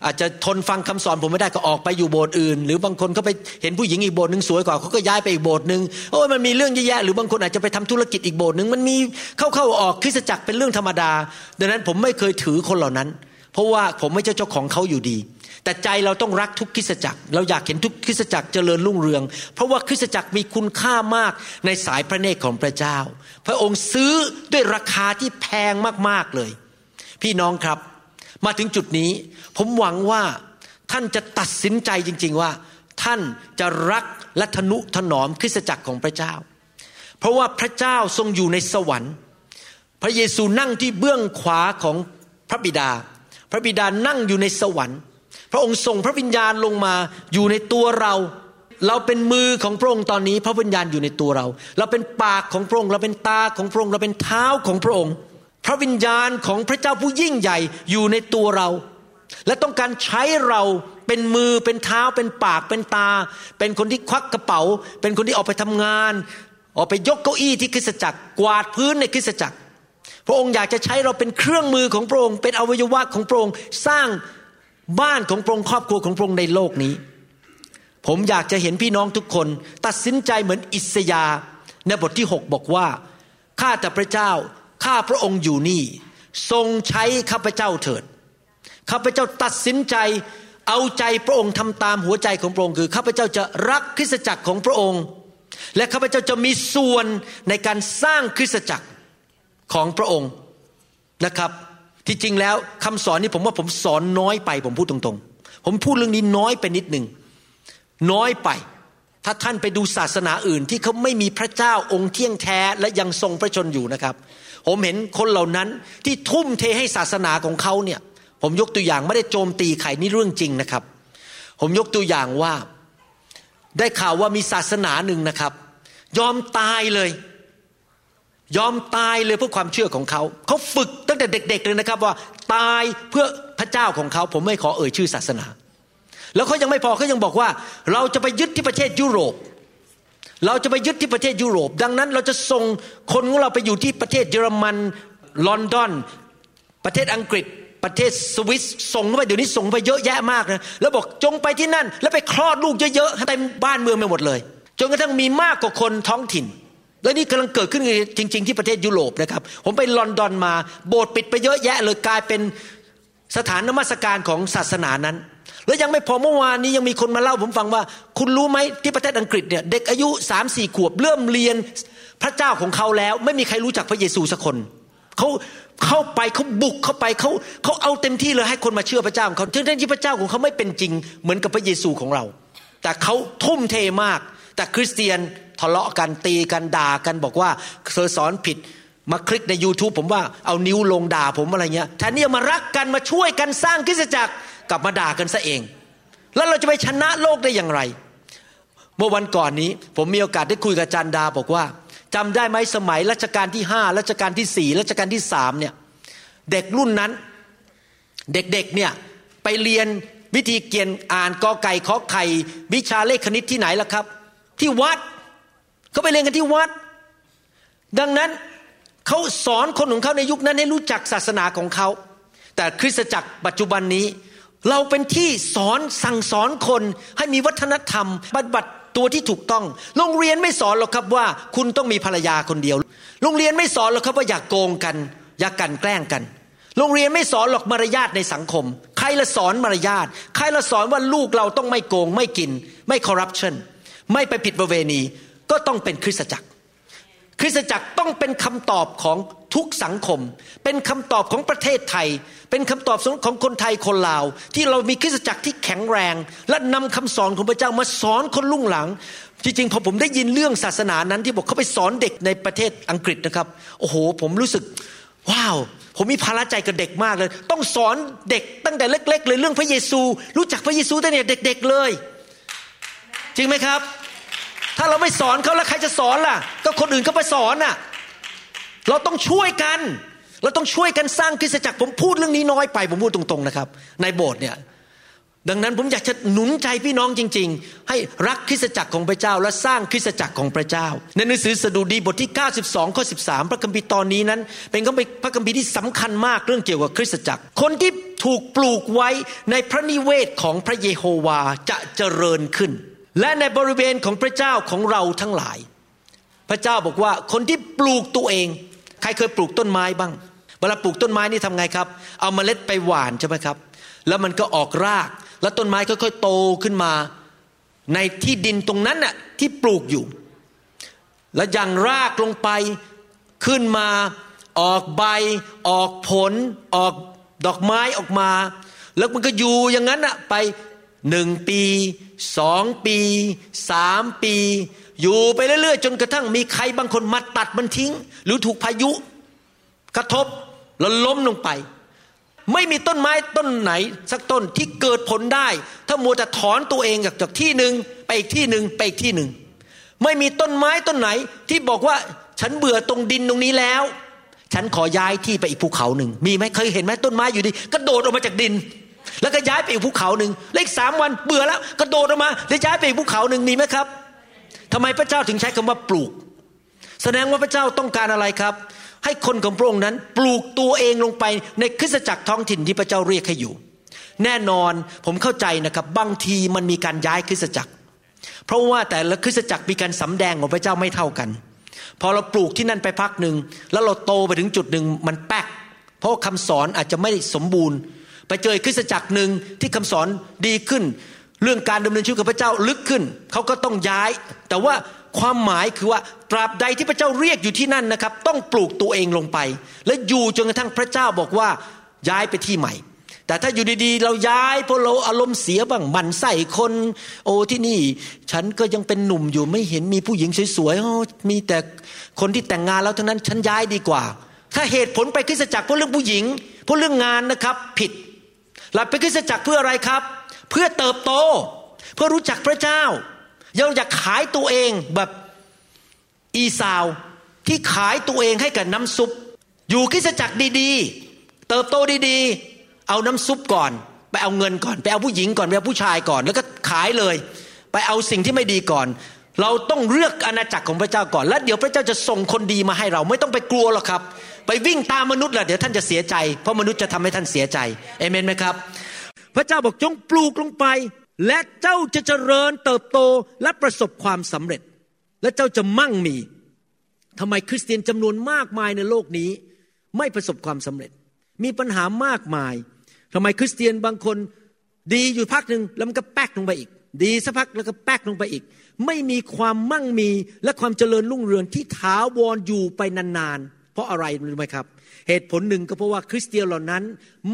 อาจจะทนฟังคำสอนผมไม่ได้ก็ออกไปอยู่โบสถ์อื่น หรือบางคนก็ไปเห็นผู้หญิงอีกโบสถ์หนึ่งสวยกว่าเขาก็ย้ายไปอีกโบสถ์หนึ่งโอ้ยมันมีเรื่องเยอะแยะหรือบางคนอาจจะไปทำธุรกิจอีกโบสถ์หนึ่งมันมีเข้าเข้าออกคริสตจักรเป็นเรื่องธรรมดา ดังนั้นผมไม่เคยถือคนเหล่านั้น เพราะว่าผมไม่ใช่เจ้าของเขาอยู่ดี แต่ใจเราต้องรักทุกคริสจักร เราอยากเห็นทุกคริสจักรเจริญรุ่งเรือง เพราะว่าคริสจักรมีคุณค่ามากในสายพระเนตรของพระเจ้า พระองค์ซื้อด้วยราคาที่แพงมากๆเลย พี่น้องครับ มาถึงจุดนี้ ผมหวังว่าท่านจะตัดสินใจจริง ๆว่า ท่านจะรักและทนุถนอมคริสจักรของพระเจ้า เพราะว่าพระเจ้าทรงอยู่ในสวรรค์ พระเยซูนั่งที่เบื้องขวาของพระบิดา พระบิดานั่งอยู่ในสวรรค์ พระองค์ส่งพระวิญญาณลงมาอยู่ในตัวเรา เราเป็นมือของพระองค์ตอนนี้ พระวิญญาณอยู่ในตัวเรา เราเป็นปากของพระองค์เราเป็นตาของพระองค์เราเป็นเท้าของพระองค์ พระวิญญาณของพระเจ้าผู้ยิ่งใหญ่อยู่ในตัวเรา และต้องการใช้เราเป็นมือเป็นเท้าเป็นปากเป็นตา เป็นคนที่ควักกระเป๋า เป็นคนที่ออกไปทำงาน ออกไปยกเก้าอี้ที่คริสตจักร กวาดพื้นในคริสตจักร พระองค์อยากจะใช้เราเป็นเครื่องมือของพระองค์ เป็นอวัยวะของพระองค์สร้าง บ้านของพระองค์ครอบครัวของพระองค์ในโลกนี้ ผมอยากจะเห็นพี่น้องทุกคน ตัดสินใจเหมือนอิสยาในบทที่ 6 บอกว่า ข้าแต่พระเจ้า ข้าพระองค์อยู่นี่ ทรงใช้ข้าพเจ้าเถิด ข้าพเจ้าตัดสินใจเอาใจพระองค์ทำตามหัวใจของพระองค์คือข้าพเจ้าจะรักคริสตจักรของพระองค์ และข้าพเจ้าจะมีส่วนในการสร้างคริสตจักรของพระองค์นะครับ ที่จริงแล้วคำสอนนี้ผมว่าผมสอนน้อยไป ผมพูดตรงๆ ผมพูดเรื่องนี้น้อยไปนิดหนึ่งน้อยไป ถ้าท่านไปดูศาสนาอื่น ที่เขาไม่มีพระเจ้าองค์เที่ยงแท้และยังทรงพระชนอยู่นะครับ ผมเห็นคนเหล่านั้นที่ทุ่มเทให้ศาสนาของเขาเนี่ย ผมยกตัวอย่างไม่ได้โจมตีใครนี่เรื่องจริงนะครับ ผมยกตัวอย่างว่า ได้ข่าวว่ามีศาสนาหนึ่งนะครับ ยอมตายเลย ยอมตายเลยเพื่อความเชื่อของเขา เขาฝึกตั้งแต่เด็ก ๆ เลยนะครับว่าตายเพื่อพระเจ้าของเขา ผมไม่ขอเอ่ยชื่อศาสนา แล้วเขายังไม่พอเขายังบอกว่า เราจะไปยึดที่ประเทศยุโรป เราจะไปยึดที่ประเทศยุโรป ดังนั้นเราจะส่งคนของเราไปอยู่ที่ประเทศเยอรมันลอนดอน ประเทศอังกฤษ ประเทศสวิสส่งไปเดี๋ยวนี้ส่งไปเยอะแยะมากนะแล้วบอกจงไปที่นั่น แล้วไปคลอดลูกเยอะๆให้เต็มบ้านเมืองไปหมดเลยจนกระทั่งมีมากกว่าคนท้องถิ่น แล้วนี่กำลังเกิดขึ้นจริง ๆ ที่ประเทศยุโรปนะครับ ผมไปลอนดอนมา โบสถ์ปิดไปเยอะแยะเลยกลายเป็นสถานนมัสการของศาสนานั้น แล้วยังไม่พอเมื่อวานนี้ยังมีคนมาเล่า ผมฟังว่า คุณรู้ไหมที่ประเทศอังกฤษเนี่ยเด็กอายุสามสี่ขวบเริ่มเรียนพระเจ้าของเขาแล้ว ไม่มีใครรู้จักพระเยซูสักคนเขาเข้าไปเขาบุกเข้าไปเขาเขาเอาเต็มที่เลยให้คนมาเชื่อพระเจ้าของเขาทั้งที่พระเจ้าของเขาไม่เป็นจริงเหมือนกับพระเยซูของเรา แต่เขาทุ่มเทมาก แต่คริสเตียน ทะเลาะกันตีกันด่ากันบอกว่าเธอสอนผิดมาคลิกใน YouTube ผมว่าเอานิ้วลงด่าผมอะไรเงี้ยแทนที่จะมารักกันมาช่วยกันสร้างคริสตจักรกลับมาด่ากันซะเอง แล้วเราจะไปชนะโลกได้อย่างไร เมื่อวันก่อนนี้ผมมีโอกาสได้คุยกับจันดาบอกว่าจำได้ไหมสมัยรัชกาลที่ห้ารัชกาลที่สี่รัชกาลที่สามเนี่ยเด็กรุ่นนั้น เด็กๆเนี่ยไปเรียนวิธีเกียนอ่านกอไก่ขอไข่วิชาเลขคณิตที่ไหนล่ะครับ ที่วัด เขาไปเรียนกันที่วัด ดังนั้นเขาสอนคนของเขาในยุคนั้นให้รู้จักศาสนาของเขา แต่คริสตจักรปัจจุบันนี้ เราเป็นที่สอนสั่งสอนคนให้มีวัฒนธรรมบัติบัติตัวที่ถูกต้อง โรงเรียนไม่สอนหรอกครับว่า คุณต้องมีภรรยาคนเดียว โรงเรียนไม่สอนหรอกครับว่าอย่ากโกงกัน อย่ากกันแกล้งกัน โรงเรียนไม่สอนหรอกมารยาทในสังคม ใครละสอนมารยาท ใครละสอนว่าลูกเราต้องไม่โกง ไม่กิน ไม่คอร์รัปชันไม่ไปผิดประเวณี ก็ต้องเป็นคริสตจักร คริสตจักรต้องเป็นคำตอบของทุกสังคม เป็นคำตอบของประเทศไทย เป็นคำตอบของคนไทยคนลาว ที่เรามีคริสตจักรที่แข็งแรง และนำคำสอนของพระเจ้ามาสอนคนลุ่งหลังจริงๆพอผมได้ยินเรื่องศาสนานั้นที่บอกเขาไปสอนเด็กในประเทศอังกฤษนะครับ โอ้โห ผมรู้สึก ว้าว ผมมีภาระใจกับเด็กมากเลย ต้องสอนเด็กตั้งแต่เล็ก ๆ เลยเรื่องพระเยซู รู้จักพระเยซูตั้งแต่เด็ก ๆเลย จริงไหมครับ ถ้าเราไม่สอนเขาแล้วใครจะสอนล่ะ ก็คนอื่นก็ไปสอนน่ะ เราต้องช่วยกัน เราต้องช่วยกันสร้างคริสตจักรผมพูดเรื่องนี้น้อยไปผมพูดตรงๆนะครับ ในโบสถ์เนี่ยดังนั้นผมอยากจะหนุนใจพี่น้องจริง ๆ ให้รักคริสตจักรของพระเจ้า และสร้างคริสตจักรของพระเจ้า ในหนังสือสดุดีบทที่ 92 ข้อ 13 พระคัมภีร์ตอนนี้นั้น เป็นพระคัมภีร์ที่สำคัญมากเรื่องเกี่ยวกับคริสตจักร คนที่ถูกปลูกไว้ในพระนิเวศของพระเยโฮวาจะเจริญขึ้น และในบริเวณของพระเจ้าของเราทั้งหลาย พระเจ้าบอกว่าคนที่ปลูกตัวเอง ใครเคยปลูกต้นไม้บ้าง เวลาปลูกต้นไม้นี่ทำไงครับ เอาเมล็ดไปหว่านใช่ไหมครับ แล้วมันก็ออกราก แล้วต้นไม้ค่อยๆโตขึ้นมา ในที่ดินตรงนั้นน่ะที่ปลูกอยู่ แล้วยังรากลงไปขึ้นมาออกใบ ออกผล ออกดอกไม้ออกมา แล้วมันก็อยู่อย่างนั้นน่ะไป หนึ่งปีสองปีสามปี อยู่ไปเรื่อยๆ จนกระทั่งมีใครบางคนมาตัดมันทิ้ง หรือถูกพายุ กระทบแล้วล้มลงไป ไม่มีต้นไม้ต้นไหน สักต้นที่เกิดผลได้ ถ้ามัวแต่ถอนตัวเองจากที่หนึ่งไปอีกที่หนึ่งไปอีกที่หนึ่งไม่มีต้นไม้ต้นไหนที่บอกว่าฉันเบื่อตรงดินตรงนี้แล้ว ฉันขอย้ายที่ไปอีกภูเขาหนึ่งมีไหมเคยเห็นไหมต้นไม้อยู่ดีกระโดดออกมาจากดิน แล้วก็ย้ายไปอีกภูเขาหนึ่งเลขสามวันเบื่อแล้วกระโดดออกมาแล้วย้ายไปอีกภูเขาหนึ่งมีไหมครับทำไมพระเจ้าถึงใช้คำว่าปลูก แสดงว่าพระเจ้าต้องการอะไรครับ ให้คนของพระองค์นั้น ปลูกตัวเองลงไปในคริสตจักรท้องถิ่นที่พระเจ้าเรียกให้อยู่ แน่นอนผมเข้าใจนะครับ บางทีมันมีการย้ายคริสตจักร เพราะว่าแต่ละคริสตจักรมีการสำแดงของพระเจ้าไม่เท่ากัน พอเราปลูกที่นั่นไปพักหนึ่งแล้วเราโตไปถึงจุดหนึ่งมันแป๊กเพราะคำสอนอาจจะไม่สมบูรณ์ ไปเจอคริสตจักรหนึ่งที่คำสอนดีขึ้น เรื่องการดำเนินชีวิตกับพระเจ้าลึกขึ้น เขาก็ต้องย้าย แต่ว่าความหมายคือว่าตราบใดที่พระเจ้าเรียกอยู่ที่นั่นนะครับ ต้องปลูกตัวเองลงไป และอยู่จนกระทั่งพระเจ้าบอกว่าย้ายไปที่ใหม่ แต่ถ้าอยู่ดีๆ เราย้ายเพราะเราอารมณ์เสียบ้างมันใส่คน โอ้ที่นี่ ฉันก็ยังเป็นหนุ่มอยู่ไม่เห็นมีผู้หญิงสวยๆมีแต่คนที่แต่งงานแล้วทั้งนั้นฉันย้ายดีกว่า ถ้าเหตุผลไปคริสตจักรเพราะเรื่องผู้หญิงเพราะเรื่องงานนะครับผิด หลับไปคริสตจักรเพื่ออะไรครับ เพื่อเติบโต เพื่อรู้จักพระเจ้าเราอยากขายตัวเองแบบอีสาวที่ขายตัวเองให้กับน้ำซุป อยู่คริสตจักรดีๆ เติบโตดีๆ เอาน้ำซุปก่อน ไปเอาเงินก่อน ไปเอาผู้หญิงก่อน ไปเอาผู้ชายก่อน แล้วก็ขายเลย ไปเอาสิ่งที่ไม่ดีก่อน เราต้องเลือกอาณาจักรของพระเจ้าก่อน แล้วเดี๋ยวพระเจ้าจะส่งคนดีมาให้เรา ไม่ต้องไปกลัวหรอกครับ ไปวิ่งตามมนุษย์แหละเดี๋ยวท่านจะเสียใจ เพราะมนุษย์จะทำให้ท่านเสียใจเอเมนไหมครับ พระเจ้าบอกจงปลูกลงไป และเจ้าจะเจริญเติบโตและประสบความสำเร็จ และเจ้าจะมั่งมีทำไมคริสเตียนจำนวนมากมายในโลกนี้ ไม่ประสบความสำเร็จ มีปัญหามากมายทำไมคริสเตียนบางคนดีอยู่พักหนึ่งแล้วมันก็แป๊กลงไปอีก ดีสักพักแล้วก็แป๊กลงไปอีก ไม่มีความมั่งมีและความเจริญรุ่งเรืองที่ถาวรอยู่ไปนานๆ ราะอะไรรู้ไหมครับ เหตุผลหนึ่งก็เพราะว่าคริสเตียนเหล่านั้น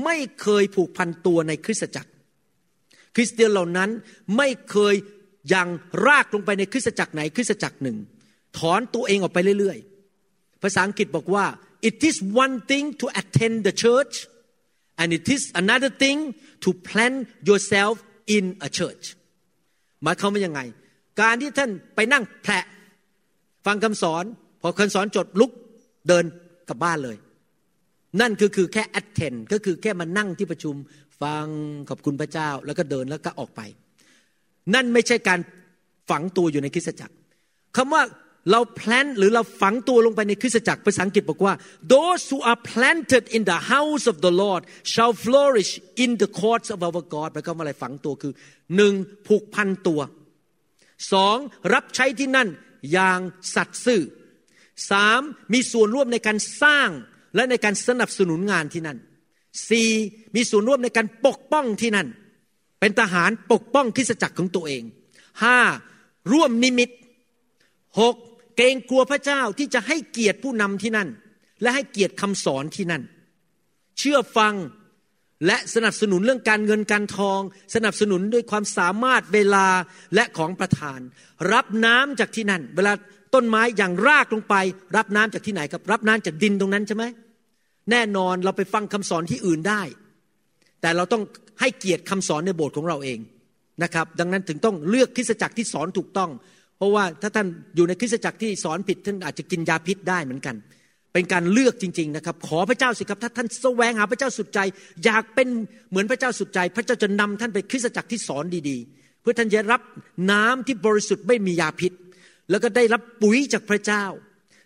ไม่เคยผูกพันตัวในคริสตจักร คริสเตียนเหล่านั้นไม่เคยยังรากลงไปในคริสตจักรไหนคริสตจักรหนึ่ง ถอนตัวเองออกไปเรื่อยๆ ภาษาอังกฤษบอกว่า it is one thing to attend the church and it is another thing to plant yourself in a church หมายความว่ายังไง การที่ท่านไปนั่งแผลฟังคำสอน พอคำสอนจดลุก เดินกลับบ้านเลย นั่นคือคือแค่ attend ก็คือแค่มานั่งที่ประชุมฟังขอบคุณพระเจ้า แล้วก็เดินแล้วก็ออกไป นั่นไม่ใช่การฝังตัวอยู่ในคริสตจักรคำว่าเราแพลนหรือเราฝังตัวลงไปในคริสตจักรภาษาอังกฤษบอกว่า those who are planted in the house of the Lord shall flourish in the courts of our God แปลว่าอะไรฝังตัวคือหนึ่งผูกพันตัวสองรับใช้ที่นั่นอย่างสัตย์ซื่อ สามมีส่วนร่วมในการสร้างและในการสนับสนุนงานที่นั่นสี่มีส่วนร่วมในการปกป้องที่นั่น เป็นทหารปกป้องคริสจักรของตัวเองห้าร่วมนิมิตหกเกรงกลัวพระเจ้าที่จะให้เกียรติผู้นำที่นั่น และให้เกียรติคำสอนที่นั่น เชื่อฟัง และสนับสนุนเรื่องการเงินการทอง สนับสนุนด้วยความสามารถเวลาและของประทาน รับน้ำจากที่นั่น เวลาต้นไม้อย่างรากลงไป รับน้ำจากที่ไหนครับ รับน้ำจากดินตรงนั้นใช่ไหมแน่นอนเราไปฟังคำสอนที่อื่นได้ แต่เราต้องให้เกียรติคำสอนในโบสถ์ของเราเองนะครับ ดังนั้นถึงต้องเลือกคริสตจักรที่สอนถูกต้อง เพราะว่าถ้าท่านอยู่ในคริสตจักรที่สอนผิดท่านอาจจะกินยาพิษได้เหมือนกัน เป็นการเลือกจริง ๆนะครับ ขอพระเจ้าสิครับถ้าท่านแสวงหาพระเจ้าสุดใจ อยากเป็นเหมือนพระเจ้าสุดใจ พระเจ้าจะนำท่านไปคริสตจักรที่สอนดีๆ เพื่อท่านจะรับน้ำที่บริสุทธิ์ไม่มียาพิษ แล้วก็ได้รับปุ๋ยจากพระเจ้า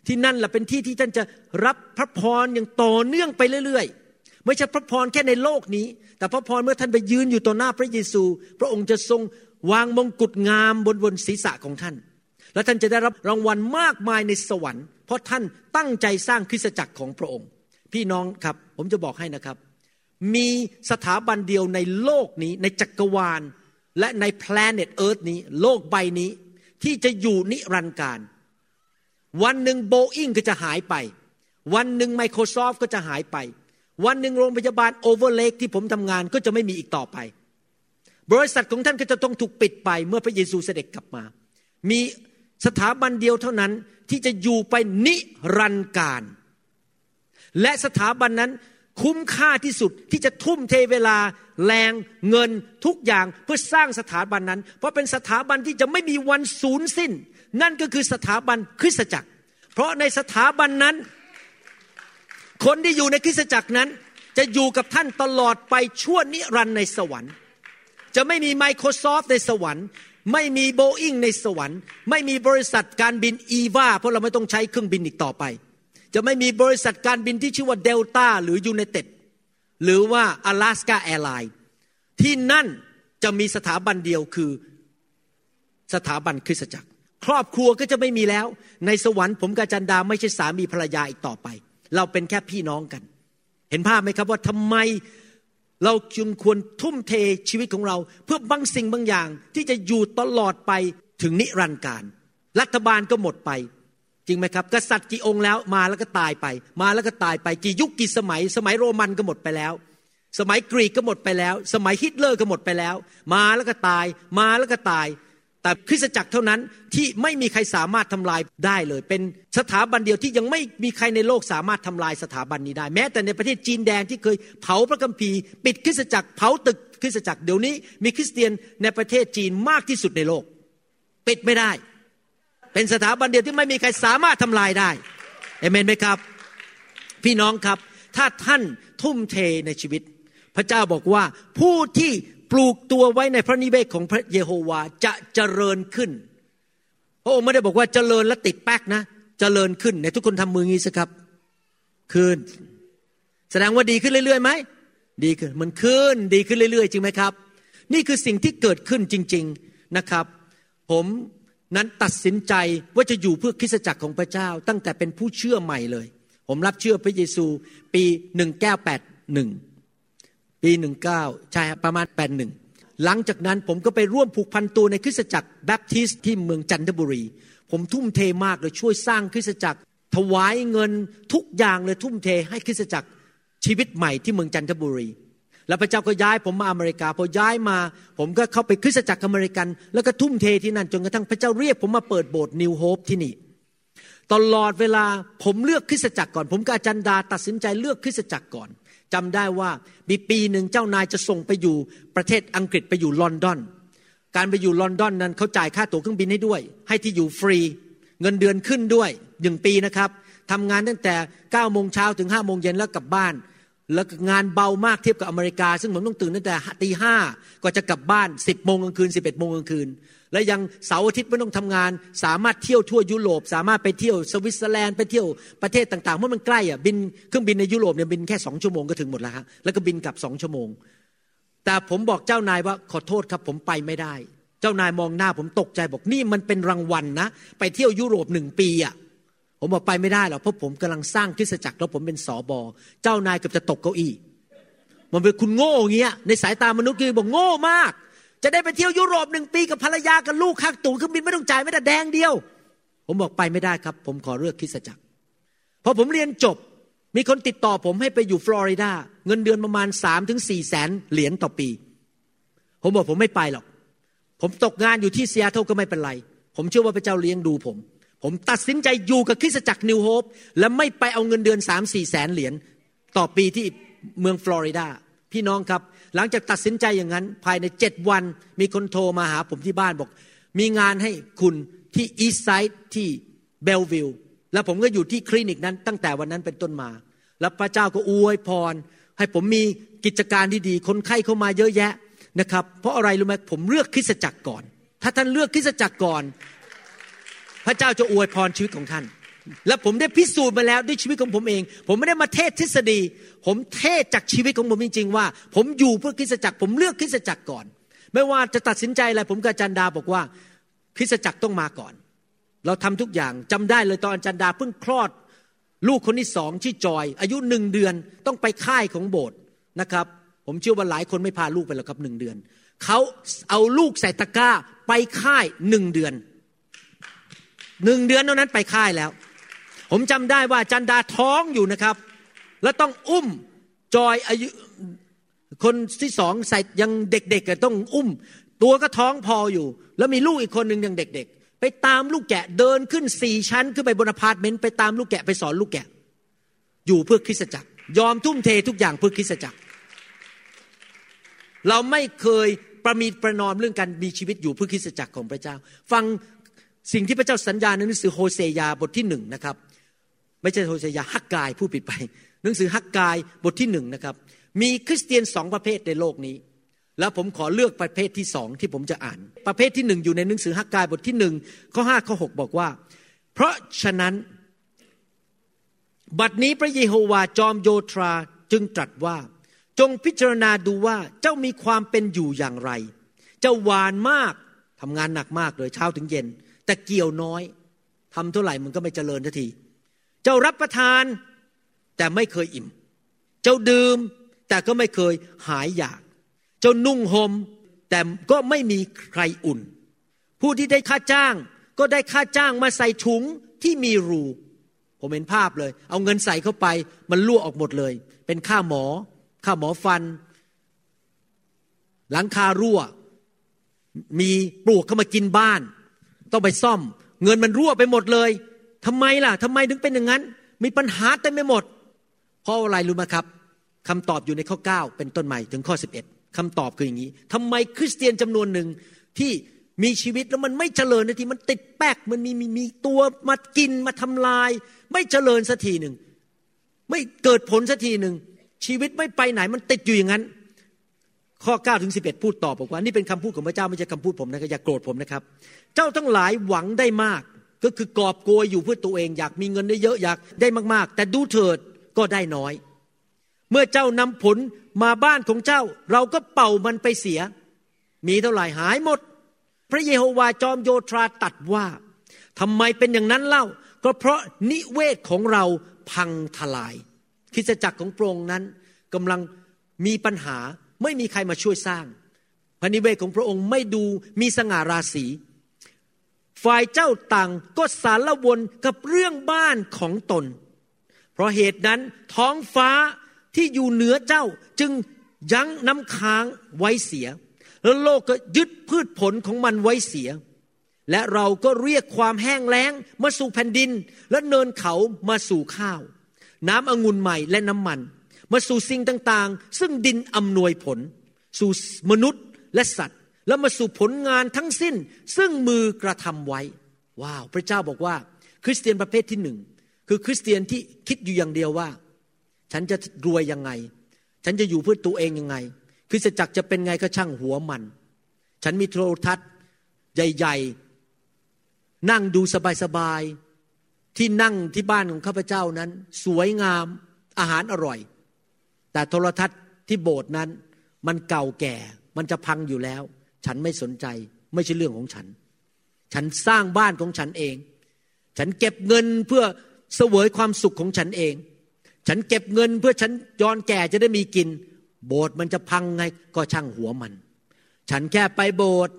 ที่นั่นแหละเป็นที่ที่ท่านจะรับพระพรอย่างต่อเนื่องไปเรื่อย ๆ ไม่ใช่พระพรแค่ในโลกนี้ แต่พระพรเมื่อท่านไปยืนอยู่ต่อหน้าพระเยซู พระองค์จะทรงวางมงกุฎงามบนบนศีรษะของท่าน และท่านจะได้รับรางวัลมากมายในสวรรค์ เพราะท่านตั้งใจสร้างคริสตจักรของพระองค์ พี่น้องครับผมจะบอกให้นะครับ มีสถาบันเดียวในโลกนี้ในจักรวาล และในแพลเน็ตเอิร์ธนี้ โลกใบนี้ ที่จะอยู่นิรันดร์การ วันหนึ่งโบอิงก็จะหายไป วันหนึ่ง Microsoft ก็จะหายไป วันหนึ่งโรงพยาบาลโอเวอร์เลกที่ผมทำงานก็จะไม่มีอีกต่อไป บริษัทของท่านก็จะต้องถูกปิดไปเมื่อพระเยซูเสด็จกลับมา มีสถาบันเดียวเท่านั้น ที่จะอยู่ไปนิรันดร์การ และสถาบันนั้นคุ้มค่าที่สุดที่จะทุ่มเทเวลา แรงเงินทุกอย่างเพื่อสร้างสถาบันนั้น เพราะเป็นสถาบันที่จะไม่มีวันสูญสิ้น นั่นก็คือสถาบันคริสตจักร เพราะในสถาบันนั้น คนที่อยู่ในคริสตจักรนั้น จะอยู่กับท่านตลอดไปชั่วนิรันดร์ในสวรรค์ จะไม่มี Microsoft ในสวรรค์ ไม่มีโบอิงในสวรรค์ ไม่มีบริษัทการบิน EVA เพราะเราไม่ต้องใช้เครื่องบินอีกต่อไป จะไม่มีบริษัทการบินที่ชื่อว่าเดลต้าหรือยูเนเต็ดหรือว่า Alaska Airlines ที่นั่นจะมีสถาบันเดียวคือสถาบันคริสตจักร ครอบครัวก็จะไม่มีแล้ว ในสวรรค์ผมกับจันดาไม่ใช่สามีภรรยาอีกต่อไป เราเป็นแค่พี่น้องกัน เห็นภาพไหมครับว่าทำไม เราจึงควรทุ่มเทชีวิตของเรา เพื่อบางสิ่งบางอย่างที่จะอยู่ตลอดไปถึงนิรันดร์การ รัฐบาลก็หมดไป จริงไหมครับ กษัตริย์กี่องค์แล้วมาแล้วก็ตายไป มาแล้วก็ตายไปกี่ยุคกี่สมัย สมัยโรมันก็หมดไปแล้ว สมัยกรีกก็หมดไปแล้ว สมัยฮิตเลอร์ก็หมดไปแล้ว มาแล้วก็ตาย มาแล้วก็ตาย แต่คริสตจักรเท่านั้นที่ไม่มีใครสามารถทำลายได้เลย เป็นสถาบันเดียวที่ยังไม่มีใครในโลกสามารถทำลายสถาบันนี้ได้ แม้แต่ในประเทศจีนแดงที่เคยเผาพระคัมภีร์ ปิดคริสตจักรเผาตึกคริสตจักรเดี๋ยวนี้ มีคริสเตียนในประเทศจีนมากที่สุดในโลก ปิดไม่ได้ เป็นสถาบันเดียวที่ไม่มีใครสามารถทำลายได้เอเมนไหมครับ พี่น้องครับ ถ้าท่านทุ่มเทในชีวิต พระเจ้าบอกว่าผู้ที่ ปลูกตัวไว้ในพระนิเวศของพระเยโฮวาจะเจริญขึ้น พระองค์ไม่ได้บอกว่าเจริญและติดแป๊กนะ เจริญขึ้นในทุกคนทำมืองี้สิครับขึ้น แสดงว่าดีขึ้นเรื่อยๆไหมดีขึ้นมันขึ้นดีขึ้นเรื่อยๆ จริงไหมครับ นี่คือสิ่งที่เกิดขึ้นจริง ๆนะครับ ผมนั้นตัดสินใจว่าจะอยู่เพื่อคริสตจักรของพระเจ้า ตั้งแต่เป็นผู้เชื่อใหม่เลย ผมรับเชื่อพระเยซูปี 1981 ปี19ใช่ประมาณ81หนึ่งหลังจากนั้นผมก็ไปร่วมผูกพันตัวในคริสตจักรแบปทิสที่เมืองจันทบุรี ผมทุ่มเทมากเลยช่วยสร้างคริสตจักร ถวายเงินทุกอย่างเลยทุ่มเทให้คริสตจักรชีวิตใหม่ที่เมืองจันทบุรี แล้วพระเจ้าก็ย้ายผมมาอเมริกา พอย้ายมา ผมก็เข้าไปคริสตจักรอเมริกัน แล้วก็ทุ่มเทที่นั่นจนกระทั่งพระเจ้าเรียกผมมาเปิดโบสถ์นิวโฮปที่นี่ตลอดเวลาผมเลือกคริสตจักรก่อน ผมกับอาจารย์ดาตัดสินใจเลือกคริสตจักรก่อน จำได้ว่ามีปีหนึ่งเจ้านายจะส่งไปอยู่ประเทศอังกฤษไปอยู่ลอนดอน การไปอยู่ลอนดอนนั้นเขาจ่ายค่าตั๋วเครื่องบินให้ด้วย ให้ที่อยู่ฟรี เงินเดือนขึ้นด้วยหนึ่งปีนะครับทำงานตั้งแต่9ก้าโมงเช้าถึงห้าโมงเย็นแล้วกลับบ้าน แล้วงานเบามากเทียบกับอเมริกา ซึ่งผมต้องตื่นตั้งแต่ตีห้าก็จะกลับบ้าน 10บโมงกลางคืน11บเอ็ดโมงกลางคืน และยังเสาร์อาทิตย์ไม่ต้องทำงาน สามารถเที่ยวทั่วยุโรป สามารถไปเที่ยวสวิตเซอร์แลนด์ไปเที่ยวประเทศต่างๆเพราะมันใกล้อะบินเครื่องบินในยุโรปเนี่ยบินแค่สองชั่วโมงก็ถึงหมดแล้วครับแล้วก็บินกลับสองชั่วโมง แต่ผมบอกเจ้านายว่าขอโทษครับผมไปไม่ได้ เจ้านายมองหน้าผมตกใจบอกนี่มันเป็นรางวัลนะ ไปเที่ยวยุโรปหนึ่งปีอะผมบอกไปไม่ได้หรอกเพราะผมกำลังสร้างคริสตจักรแล้วผมเป็นสอบอเจ้านายเกือบจะตกเก้าอี้มันเป็นคุณโง่เงี้ยในสายตามนุษย์คือบอกโง่มาก จะได้ไปเที่ยวยุโรปหนึ่งปีกับภรรยากับลูกค่าตั๋วเครื่องบินไม่ต้องจ่ายไม่แต่แดงเดียว ผมบอกไปไม่ได้ครับ ผมขอเลือกคริสตจักรพอผมเรียนจบมีคนติดต่อผมให้ไปอยู่ฟลอริดาเงินเดือนประมาณสามถึงสี่แสนเหรียญต่อปี ผมบอกผมไม่ไปหรอก ผมตกงานอยู่ที่เซียโตก็ไม่เป็นไร ผมเชื่อว่าพระเจ้าเลี้ยงดูผม ผมตัดสินใจอยู่กับคริสตจักรนิวโฮปและไม่ไปเอาเงินเดือนสามสี่แสนเหรียญต่อปีที่เมืองฟลอริดาพี่น้องครับ หลังจากตัดสินใจอย่างนั้น ภายในเจ็ดวันมีคนโทรมาหาผมที่บ้านบอก มีงานให้คุณที่อีสไซด์ที่เบลวิลแล้วผมก็อยู่ที่คลินิกนั้นตั้งแต่วันนั้นเป็นต้นมา แล้วพระเจ้าก็อวยพร ให้ผมมีกิจการที่ดี คนไข้เข้ามาเยอะแยะนะครับ เพราะอะไรรู้ไหมผมเลือกคริสจักรก่อน ถ้าท่านเลือกคริสจักรก่อน พระเจ้าจะอวยพรชีวิตของท่าน และผมได้พิสูจน์มาแล้วด้วยชีวิตของผมเอง ผมไม่ได้มาเทศทฤษฎี ผมเทศจากชีวิตของผมจริง ๆ ว่า ผมอยู่เพื่อคริสตจักร ผมเลือกคริสตจักรก่อน ไม่ว่าจะตัดสินใจอะไรผมกับจารย์ดาบอกว่า คริสตจักรต้องมาก่อน เราทำทุกอย่างจำได้เลยตอนจารย์ดาเพิ่งคลอด ลูกคนที่สองชื่อจอย อายุหนึ่งเดือนต้องไปค่ายของโบสถ์นะครับ ผมเชื่อว่าหลายคนไม่พาลูกไปหรอกครับหนึ่งเดือนเขาเอาลูกใส่ตะกร้าไปค่ายหนึ่งเดือนหนึ่งเดือนเท่านั้นไปค่ายแล้ว ผมจำได้ว่าจันดาท้องอยู่นะครับ แล้วต้องอุ้มจอยอายุคนที่สองใส่ยังเด็กๆต้องอุ้ม ตัวก็ท้องพออยู่ แล้วมีลูกอีกคนหนึ่งยังเด็ก ๆ ไปตามลูกแกะเดินขึ้นสี่ชั้น ขึ้นไปบนอพาร์ตเมนต์ไปตามลูกแกะไปสอนลูกแกะ อยู่เพื่อคริสตจักร ยอมทุ่มเททุกอย่างเพื่อคริสตจักร เราไม่เคยประมีประนอมเรื่องการมีชีวิตอยู่เพื่อคริสตจักรของพระเจ้า ฟังสิ่งที่พระเจ้าสัญญาในหนังสือโฮเซยาบทที่หนึ่งนะครับ ไม่ใช่โฮเซยาฮักกายผู้ผิดไป หนังสือฮักกายบทที่หนึ่งนะครับ มีคริสเตียนสองประเภทในโลกนี้ แล้วผมขอเลือกประเภทที่สองที่ผมจะอ่าน ประเภทที่หนึ่งอยู่ในหนังสือฮักกายบทที่หนึ่งข้อห้าข้อหกบอกว่า เพราะฉะนั้น บัดนี้พระเยโฮวาจอมโยธราจึงตรัสว่า จงพิจารณาดูว่าเจ้ามีความเป็นอยู่อย่างไร เจ้าหวานมากทำงานหนักมากเลยเช้าถึงเย็น แต่เกี่ยวน้อยทำเท่าไหร่มันก็ไม่เจริญทันที เจ้ารับประทาน แต่ไม่เคยอิ่ม เจ้าดื่ม แต่ก็ไม่เคยหายอยาก เจ้านุ่งหม่มแต่ก็ไม่มีใครอุ่น ผู้ที่ได้ค่าจ้างก็ได้ค่าจ้างมาใส่ถุงที่มีรูผมเห็นภาพเลย เอาเงินใส่เข้าไป มันรั่วออกหมดเลย เป็นค่าหมอ ค่าหมอฟัน หลังคารั่ว มีปลวกเข้ามากินบ้าน ต้องไปซ่อม เงินมันรั่วไปหมดเลย ทำไมล่ะทำไมถึงเป็นอย่างนั้น มีปัญหาเต็มไปหมด เพราะอะไรรู้ไหมครับคำตอบอยู่ในข้อ 9 เป็นต้นใหม่ถึงข้อ 11คำตอบคืออย่างนี้ทำไมคริสเตียนจำนวนหนึ่งที่มีชีวิตแล้วมันไม่เจริญนาทีมันติดแป๊กมันมีมีมีตัวมากินมาทำลาย ไม่เจริญสักทีหนึ่งไม่เกิดผลสักทีหนึ่งชีวิตไม่ไปไหนมันติดอยู่อย่างนั้น ข้อ9ถึง11 พูดต่อบอกว่า นี่เป็นคำพูดของพระเจ้าไม่ใช่คำพูดผมนะครับอย่าโกรธผมนะครับ เจ้าทั้งหลายหวังได้มาก ก็คือกอบโกยอยู่เพื่อตัวเอง อยากมีเงินได้เยอะอยากได้มาก ๆ แต่ดูเถิดก็ได้น้อย เมื่อเจ้านำผลมาบ้านของเจ้า เราก็เป่ามันไปเสีย มีเท่าไหร่หายหมด พระเยโฮวาจอมโยธาตัดว่าทำไมเป็นอย่างนั้นเล่า ก็เพราะนิเวศของเราพังทลาย คริสจักรของพระองค์นั้นกำลังมีปัญหาไม่มีใครมาช่วยสร้าง พระนิเวศของพระองค์ไม่ดูมีสง่าราศี ฝ่ายเจ้าต่างก็สารวนกับเรื่องบ้านของตน เพราะเหตุนั้นท้องฟ้าที่อยู่เหนือเจ้าจึงยั้งน้ำค้างไว้เสีย แล้วโลกก็ยึดพืชผลของมันไว้เสีย และเราก็เรียกความแห้งแล้งมาสู่แผ่นดิน และเนินเขามาสู่ข้าว น้ำองุ่นใหม่และน้ำมัน มาสู่สิ่งต่างๆ ซึ่งดินอำนวยผล สู่มนุษย์และสัตว์ แล้วมาสู่ผลงานทั้งสิ้น ซึ่งมือกระทำไว้ ว้าว พระเจ้าบอกว่า คริสเตียนประเภทที่หนึ่งคือคริสเตียนที่คิดอยู่อย่างเดียวว่า ฉันจะรวยยังไง ฉันจะอยู่เพื่อตัวเองยังไงคริสตจักรจะเป็นไงก็ช่างหัวมัน ฉันมีโทรทัศน์ใหญ่ๆ นั่งดูสบายๆ ที่นั่งที่บ้านของข้าพเจ้านั้น สวยงามอาหารอร่อย แต่โทรทัศน์ที่โบสถ์นั้น มันเก่าแก่ มันจะพังอยู่แล้ว ฉันไม่สนใจ ไม่ใช่เรื่องของฉัน ฉันสร้างบ้านของฉันเอง ฉันเก็บเงินเพื่อเสวยความสุขของฉันเอง ฉันเก็บเงินเพื่อฉันย้อนแก่จะได้มีกิน โบสถ์มันจะพังไงก็ช่างหัวมัน ฉันแค่ไปโบสถ์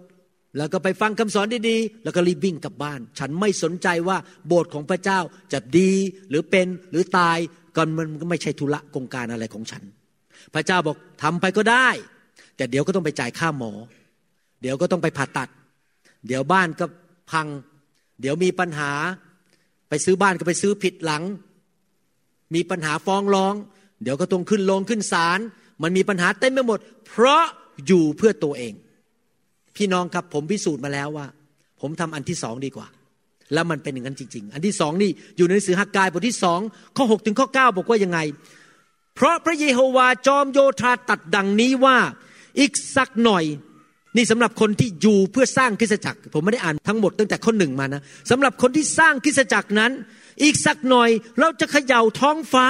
แล้วก็ไปฟังคำสอนดีๆ แล้วก็รีบวิ่งกลับบ้าน ฉันไม่สนใจว่าโบสถ์ของพระเจ้าจะดีหรือเป็นหรือตายก่อนมันก็ไม่ใช่ธุระกงการอะไรของฉัน พระเจ้าบอกทำไปก็ได้ แต่เดี๋ยวก็ต้องไปจ่ายค่าหมอ เดี๋ยวก็ต้องไปผ่าตัด เดี๋ยวบ้านก็พัง เดี๋ยวมีปัญหา ไปซื้อบ้านก็ไปซื้อผิดหลัง มีปัญหาฟ้องร้อง เดี๋ยวก็ต้องขึ้นลงขึ้นศาลมันมีปัญหาเต็มไปหมด เพราะอยู่เพื่อตัวเอง พี่น้องครับผมพิสูจน์มาแล้วว่า ผมทำอันที่สองดีกว่า แล้วมันเป็นอย่างนั้นจริง ๆ อันที่สองนี่อยู่ในหนังสือฮักกายบทที่สองข้อหถึงข้อ9บอกว่ายังไง เพราะพระเยโฮวาจอมโยธาตัดดังนี้ว่า อีกสักหน่อย นี่สำหรับคนที่อยู่เพื่อสร้างคริสตจักร ผมไม่ได้อ่านทั้งหมดตั้งแต่ข้อหนึ่งมานะสำหรับคนที่สร้างคริสตจักรนั้น อีกสักหน่อยเราจะเขย่าท้องฟ้า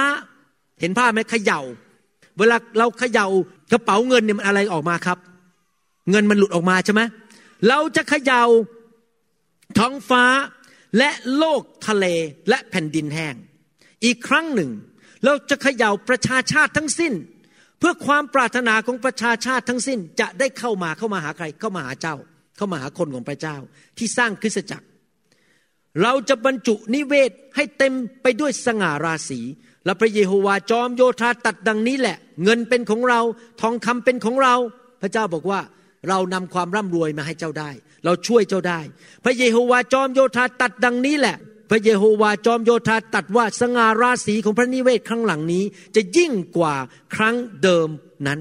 เห็นภาพไหมเขย่า เวลาเราเขย่ากระเป๋าเงินเนี่ยมันอะไรออกมาครับ เงินมันหลุดออกมาใช่ไหมเราจะเขย่าท้องฟ้าและโลกทะเลและแผ่นดินแห้ง อีกครั้งหนึ่ง เราจะเขย่าประชาชาติทั้งสิ้น เพื่อความปรารถนาของประชาชาติทั้งสิ้นจะได้เข้ามาเข้ามาหาใครเข้ามาหาเจ้า เข้ามาหาคนของพระเจ้าที่สร้างคริสตจักร เราจะบรรจุนิเวศให้เต็มไปด้วยสง่าราศีและพระเยโฮวาจอมโยธาตัดดังนี้แหละ เงินเป็นของเราทองคำเป็นของเรา พระเจ้าบอกว่าเรานำความร่ำรวยมาให้เจ้าได้ เราช่วยเจ้าได้ พระเยโฮวาจอมโยธาตัดดังนี้แหละ พระเยโฮวาจอมโยธาตัดว่าสง่าราศีของพระนิเวศครั้งหลังนี้ จะยิ่งกว่าครั้งเดิมนั้น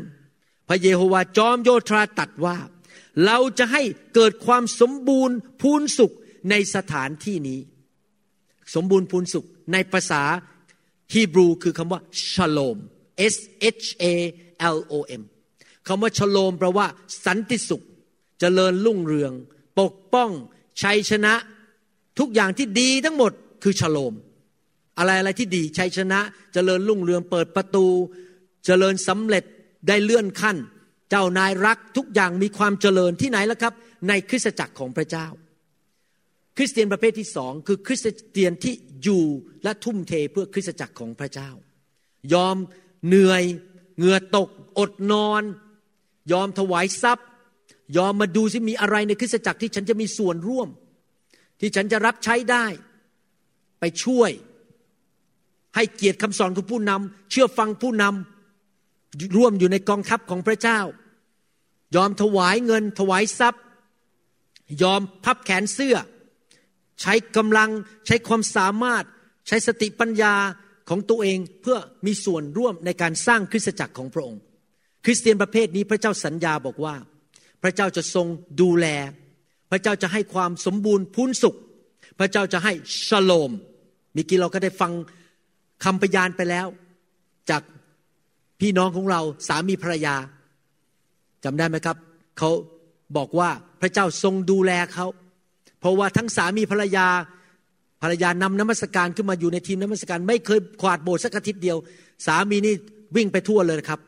พระเยโฮวาจอมโยธาตัดว่า เราจะให้เกิดความสมบูรณ์พูนสุขในสถานที่นี้ สมบูรณ์พูนสุขในภาษาฮีบรูคือคำว่าชโลม S H A L O M คำว่าชโลมแปลว่า สันติสุขจเจริญรุ่งเรือง ปกป้อง ชัยชนะ ทุกอย่างที่ดีทั้งหมดคือชโลม อะไรอะไรที่ดีชัยชนะจเจริญรุ่งเรืองเปิดประตูจเจริญสำเร็จได้เลื่อนขั้น เจ้านายรักทุกอย่างมีความเจริญที่ไหนแล้วครับ ในคริสตจักรของพระเจ้า คริสเตียนประเภทที่สองคือคริสเตียนที่อยู่และทุ่มเทเพื่อคริสตจักรของพระเจ้า ยอมเหนื่อยเหงื่อตก อดนอน ยอมถวายทรัพย์ ยอมมาดูสิมีอะไรในคริสตจักรที่ฉันจะมีส่วนร่วม ที่ฉันจะรับใช้ได้ ไปช่วย ให้เกียรติคำสอนของผู้นำเชื่อฟังผู้นำร่วมอยู่ในกองทัพของพระเจ้า ยอมถวายเงินถวายทรัพย์ ยอมพับแขนเสื้อ ใช้กำลังใช้ความสามารถ ใช้สติปัญญาของตัวเองเพื่อมีส่วนร่วมในการสร้างคริสตจักรของพระองค์ คริสเตียนประเภทนี้พระเจ้าสัญญาบอกว่า พระเจ้าจะทรงดูแล พระเจ้าจะให้ความสมบูรณ์พูนสุข พระเจ้าจะให้ชโลมมีกี้เราก็ได้ฟังคำพยานไปแล้ว จากพี่น้องของเราสามีภรรยาจำได้ไหมครับ เขาบอกว่าพระเจ้าทรงดูแลเขา เพราะว่าทั้งสามีภรรยาภรรยานำน้ำมศการขึ้นมาอยู่ในทีมน้ำมศการ ไม่เคยขวาดโบสถ์สักอาทิตย์เดียว สามีนี่วิ่งไปทั่วเลยครับ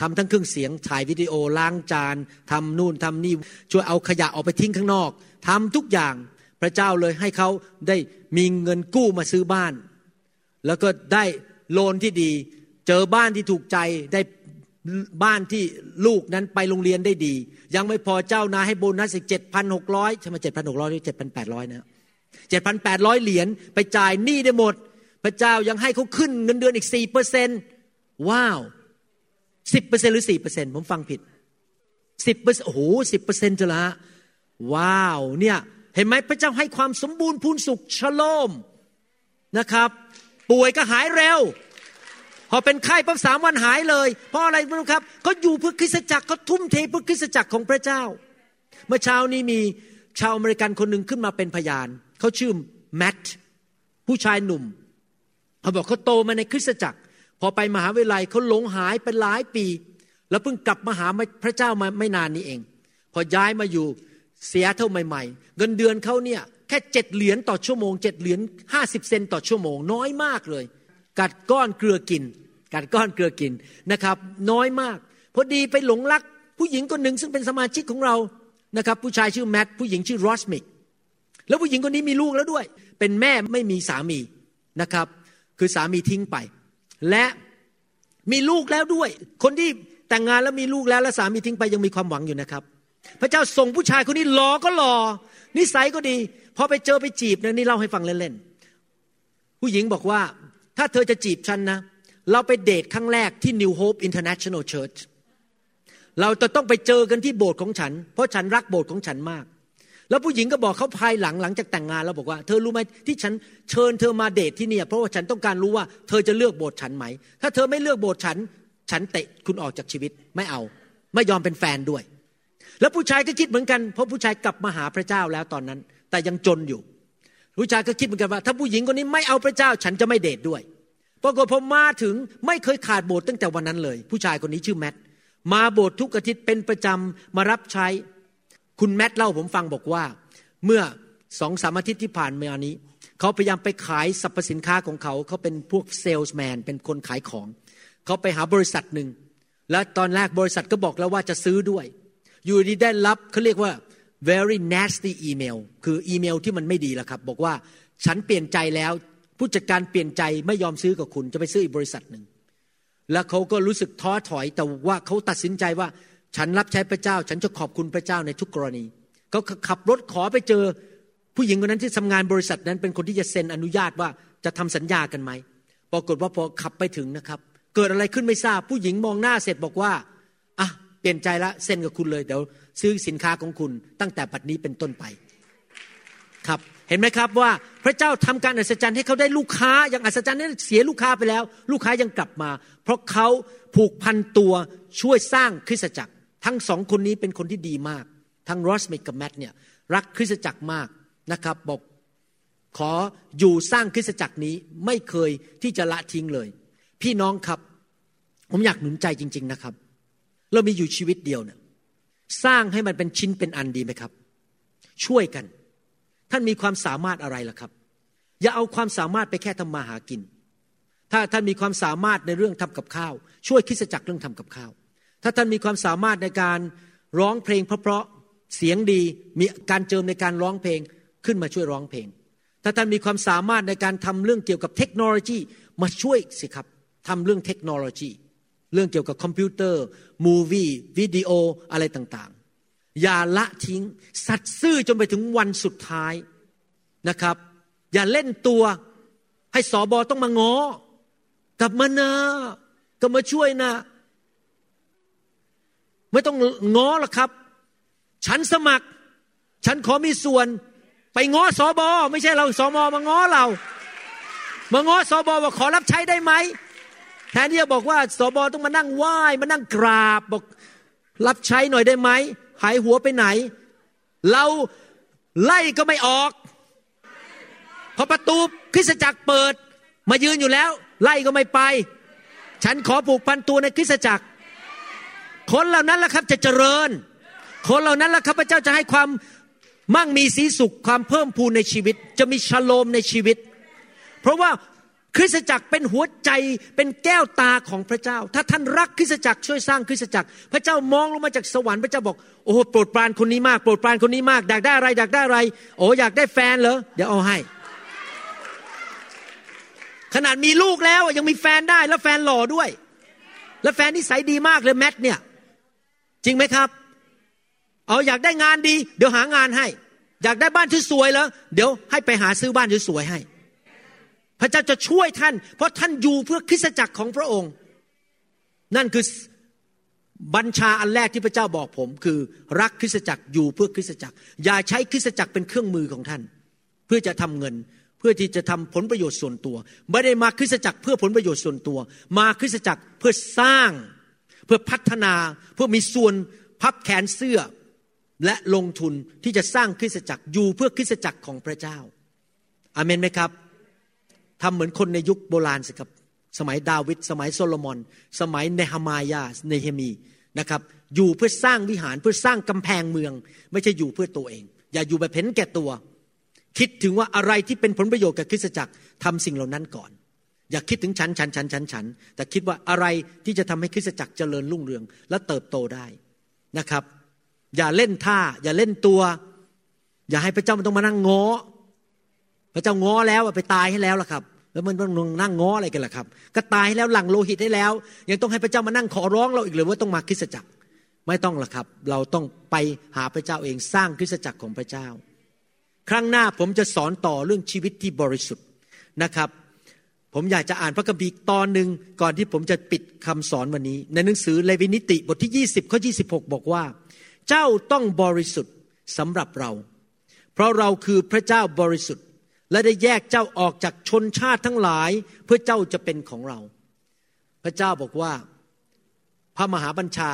ทำทั้งเครื่องเสียงถ่ายวิดีโอล้างจานทำนู่นทำนี่ช่วยเอาขยะออกไปทิ้งข้างนอกทำทุกอย่างพระเจ้าเลยให้เขาได้มีเงินกู้มาซื้อบ้าน แล้วก็ได้โลนที่ดี เจอบ้านที่ถูกใจได้บ้านที่ลูกนั้นไปโรงเรียนได้ดี ยังไม่พอเจ้านายให้โบนัสอีกเจ็ดพันหกร้อยใช่ไหมเจ็ดพันหกร้อยหรือเจ็ดพันแปดร้อยนะเจ็ดพันแปดร้อยเหรียญไปจ่ายหนี้ได้หมด พระเจ้ายังให้เขาขึ้นเงินเดือนอีกสี่เปอร์เซนว้าว สิบเปอร์เซ็นหรือสี่เปอร์เซ็นผมฟังผิดสิบเปอร์เซ็นโอ้โหสิบเปอร์เซ็นจะละว้าวเนี่ยเห็นไหมพระเจ้าให้ความสมบูรณ์พูนสุขชโลมนะครับ ป่วยก็หายเร็ว พอเป็นไข้ปั๊บสามวันหายเลย เพราะอะไรรู้ครับเขาอยู่เพื่อคริสตจักรเขาทุ่มเทเพื่อคริสตจักรของพระเจ้า เมื่อเช้านี้มีชาวอเมริกันคนหนึ่งขึ้นมาเป็นพยานเขาชื่อแมทผู้ชายหนุ่มเขาบอกเขาโตมาในคริสตจักร พอไปมหาวิทยาลัยเขาหลงหายเป็นหลายปี แล้วเพิ่งกลับมาหาพระเจ้ามาไม่นานนี้เอง พอย้ายมาอยู่เสียเท่าใหม่ๆ เงินเดือนเขาเนี่ยแค่เจ็ดเหรียญต่อชั่วโมงเจ็ดเหรียญห้าสิบเซนต่อชั่วโมง น้อยมากเลย กัดก้อนเกลือกิน กัดก้อนเกลือกินนะครับ น้อยมาก พอดีไปหลงรักผู้หญิงคนหนึ่งซึ่งเป็นสมาชิกของเรานะครับ ผู้ชายชื่อแมทผู้หญิงชื่อรอสมิกแล้วผู้หญิงคนนี้มีลูกแล้วด้วย เป็นแม่ไม่มีสามีนะครับ คือสามีทิ้งไป และมีลูกแล้วด้วย คนที่แต่งงานแล้วมีลูกแล้วและสามีทิ้งไปยังมีความหวังอยู่นะครับ พระเจ้าส่งผู้ชายคนนี้หล่อก็หล่อนิสัยก็ดีพอไปเจอไปจีบนะนี่เล่าให้ฟังเล่นๆผู้หญิงบอกว่าถ้าเธอจะจีบฉันนะ เราไปเดทครั้งแรกที่ New Hope International Church เราจะต้องไปเจอกันที่โบสถ์ของฉัน เพราะฉันรักโบสถ์ของฉันมาก แล้วผู้หญิงก็บอกเขาภายหลังหลังจากแต่งงานแล้วบอกว่า เธอรู้ไหมที่ฉันเชิญเธอมาเดทที่นี่เพราะว่าฉันต้องการรู้ว่าเธอจะเลือกโบสถ์ฉันไหม ถ้าเธอไม่เลือกโบสถ์ฉัน ฉันเตะคุณออกจากชีวิตไม่เอา ไม่ยอมเป็นแฟนด้วย แล้วผู้ชายก็คิดเหมือนกัน เพราะผู้ชายกลับมาหาพระเจ้าแล้วตอนนั้น แต่ยังจนอยู่ผู้ชายก็คิดเหมือนกันว่า ถ้าผู้หญิงคนนี้ไม่เอาพระเจ้า ฉันจะไม่เดทด้วยปรากฏพอมาถึงไม่เคยขาดโบสถ์ตั้งแต่วันนั้นเลย ผู้ชายคนนี้ชื่อแมทมาโบสถ์ทุกอาทิตย์เป็นประจำมารับใช้ คุณแมทเล่าผมฟังบอกว่า เมื่อสองสามอาทิตย์ที่ผ่านมานี้ เขาพยายามไปขายสรรพสินค้าของเขาเขาเป็นพวกเซลส์แมนเป็นคนขายของ เขาไปหาบริษัทหนึ่ง แล้วตอนแรกบริษัทก็บอกแล้วว่าจะซื้อด้วย อยู่ดีได้รับเขาเรียกว่า very nasty email คืออีเมลที่มันไม่ดีแล้วครับ บอกว่าฉันเปลี่ยนใจแล้วผู้จัดการเปลี่ยนใจไม่ยอมซื้อกับคุณจะไปซื้ออีกบริษัทหนึ่งแล้วเขาก็รู้สึกท้อถอยแต่ว่าเขาตัดสินใจว่า ฉันรับใช้พระเจ้า ฉันจะขอบคุณพระเจ้าในทุกกรณีเขาขับรถขอไปเจอ ผู้หญิงคนนั้นที่ทำงานบริษัทนั้นเป็นคนที่จะเซ็นอนุญาตว่าจะทำสัญญากันไหมปรากฏว่าพอขับไปถึงนะครับ เกิดอะไรขึ้นไม่ทราบ ผู้หญิงมองหน้าเสร็จบอกว่าอะเปลี่ยนใจละเซ็นกับคุณเลยเดี๋ยวซื้อสินค้าของคุณตั้งแต่ปัจนี้เป็นต้นไป ครับเห็นไหมครับว่าพระเจ้าทำการอัศจรรย์ให้เขาได้ลูกค้าอย่างอัศจรรย์นั้นเสียลูกค้าไปแล้ว ลูกค้ายังกลับมา เพราะเขาผูกพันตัวช่วยสร้างคริสตจักร ทั้งสองคนนี้เป็นคนที่ดีมาก ทั้งรอสมิกกับแมทเนี่ยรักคริสตจักรมากนะครับบอกขออยู่สร้างคริสตจักรนี้ไม่เคยที่จะละทิ้งเลย พี่น้องครับ ผมอยากหนุนใจจริง ๆนะครับ เรามีอยู่ชีวิตเดียวเนี่ยสร้างให้มันเป็นชิ้นเป็นอันดีไหมครับ ช่วยกัน ท่านมีความสามารถอะไรล่ะครับ อย่าเอาความสามารถไปแค่ทำมาหากิน ถ้าท่านมีความสามารถในเรื่องทำกับข้าว ช่วยคริสตจักรเรื่องทำกับข้าว ถ้าท่านมีความสามารถในการร้องเพลงเพราะๆเสียงดีมีการเจิมในการร้องเพลงขึ้นมาช่วยร้องเพลง ถ้าท่านมีความสามารถในการทำเรื่องเกี่ยวกับเทคโนโลยีมาช่วยสิครับทำเรื่องเทคโนโลยี เรื่องเกี่ยวกับคอมพิวเตอร์ movie วิดีโออะไรต่างๆ อย่าละทิ้ง สัตซ์ซื่อจนไปถึงวันสุดท้ายนะครับ อย่าเล่นตัวให้สอบอต้องมาง้อกลับมานะก็มาช่วยนะ ไม่ต้องง้อหรอกครับ ฉันสมัคร ฉันขอมีส่วน ไปง้อสอบอไม่ใช่เราสอมอมาง้อเรา มาง้อสอบอว่าขอรับใช้ได้ไหมแทนที่จะบอกว่าสอบอต้องมานั่งไหว้มานั่งกราบบอกรับใช้หน่อยได้ไหมหายหัวไปไหน เราไล่ก็ไม่ออก พอประตูคริสจักรเปิด มายืนอยู่แล้ว ไล่ก็ไม่ไป ฉันขอผูกพันตัวในคริสจักร คนเหล่านั้นแหละครับจะเจริญ คนเหล่านั้นแหละครับพระเจ้าจะให้ความมั่งมีสีสุขความเพิ่มพูนในชีวิต จะมีชโลมในชีวิต เพราะว่าคริสตจักรเป็นหัวใจเป็นแก้วตาของพระเจ้า ถ้าท่านรักคริสตจักรช่วยสร้างคริสตจักร พระเจ้ามองลงมาจากสวรรค์พระเจ้าบอกโอ้โปรดปรานคนนี้มากโปรดปรานคนนี้มากอยากได้อะไรอยากได้อะไร โอ้อยากได้แฟนเหรอเดี๋ยวเอาให้ ขนาดมีลูกแล้วยังมีแฟนได้แล้วแฟนหล่อด้วย แล้วแฟนนิสัยดีมากเลยแมทเนี่ย จริงไหมครับ เอาอยากได้งานดี เดี๋ยวหางานให้ อยากได้บ้านที่สวยแล้ว เดี๋ยวให้ไปหาซื้อบ้านที่สวยให้ พระเจ้าจะช่วยท่าน เพราะท่านอยู่เพื่อคริสตจักรของพระองค์ นั่นคือบัญชาอันแรกที่พระเจ้าบอกผม คือรักคริสตจักรอยู่เพื่อคริสตจักร อย่าใช้คริสตจักรเป็นเครื่องมือของท่าน เพื่อจะทำเงินเพื่อที่จะทำผลประโยชน์ส่วนตัว ไม่ได้มาคริสตจักรเพื่อผลประโยชน์ส่วนตัว มาคริสตจักรเพื่อสร้าง เพื่อพัฒนาเพื่อมีส่วนพับแขนเสื้อ และลงทุนที่จะสร้างคริสตจักรอยู่เพื่อคริสตจักรของพระเจ้าอาเมนไหมครับทำเหมือนคนในยุคโบราณสิครับ สมัยดาวิดสมัยโซโลมอน สมัยเนหมายาเนเฮมีนะครับอยู่เพื่อสร้างวิหารเพื่อสร้างกำแพงเมือง ไม่ใช่อยู่เพื่อตัวเอง อย่าอยู่แบบเห็นแก่ตัว คิดถึงว่าอะไรที่เป็นผลประโยชน์กับคริสตจักรทำสิ่งเหล่านั้นก่อน อย่าคิดถึงฉันฉันฉันฉันฉันแต่คิดว่าอะไรที่จะทำให้คริสตจักรเจริญรุ่งเรือง และเติบโตได้นะครับ อย่าเล่นท่า อย่าเล่นตัว อย่าให้พระเจ้ามันต้องมานั่งง้อ พระเจ้าง้อแล้วไปตายให้แล้วล่ะครับ แล้วมันต้องนั่งง้ออะไรกันล่ะครับ ก็ตายให้แล้วหลังโลหิตให้แล้ว ยังต้องให้พระเจ้ามานั่งขอร้องเราอีกหรือว่าต้องมาคริสตจักรไม่ต้องล่ะครับ เราต้องไปหาพระเจ้าเองสร้างคริสตจักรของพระเจ้า ครั้งหน้าผมจะสอนต่อเรื่องชีวิตที่บริสุทธิ์นะครับ ผมอยากจะอ่านพระคัมภีร์ตอนหนึ่งก่อนที่ผมจะปิดคำสอนวันนี้ ในหนังสือเลวินิติบทที่ 20ข้อ26 บอกว่า เจ้าต้องบริสุทธิ์สำหรับเรา เพราะเราคือพระเจ้าบริสุทธิ์ และได้แยกเจ้าออกจากชนชาติทั้งหลาย เพื่อเจ้าจะเป็นของเรา พระเจ้าบอกว่า พระมหาบัญชา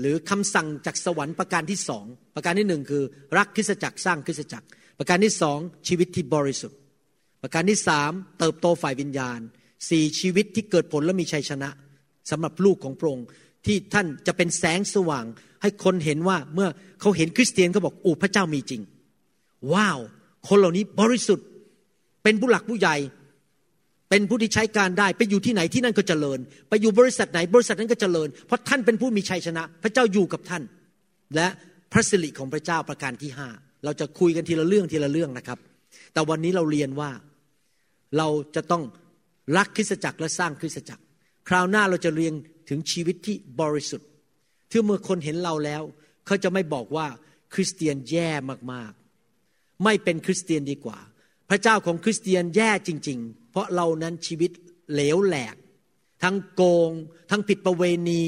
หรือคำสั่งจากสวรรค์ประการที่สองประการที่หนึ่งคือ รักคริสจักรสร้างคริสจักร ประการที่สองชีวิตที่บริสุทธิ์ ประการที่สามเติบโตฝ่ายวิญญาณสี่ชีวิตที่เกิดผลและมีชัยชนะสำหรับลูกของพระองค์ที่ท่านจะเป็นแสงสว่าง ให้คนเห็นว่าเมื่อเขาเห็นคริสเตียนเขาบอกโอ้พระเจ้ามีจริง ว้าว คนเหล่านี้บริสุทธิ์เป็นผู้หลักผู้ใหญ่ เป็นผู้ที่ใช้การได้ ไปอยู่ที่ไหนที่นั่นก็เจริญ ไปอยู่บริษัทไหนบริษัทนั้นก็เจริญ เพราะท่านเป็นผู้มีชัยชนะ พระเจ้าอยู่กับท่าน และพระสิริของพระเจ้าประการที่ห้าเราจะคุยกันทีละเรื่องทีละเรื่องนะครับ แต่วันนี้เราเรียนว่า เราจะต้องรักคริสตจักรและสร้างคริสตจักร คราวหน้าเราจะเรียนถึงชีวิตที่บริสุทธิ์ที่เมื่อคนเห็นเราแล้ว เขาจะไม่บอกว่าคริสเตียนแย่มากๆ ไม่เป็นคริสเตียนดีกว่า พระเจ้าของคริสเตียนแย่จริง ๆ เพราะเรานั้นชีวิตเหลวแหลก ทั้งโกง ทั้งผิดประเวณี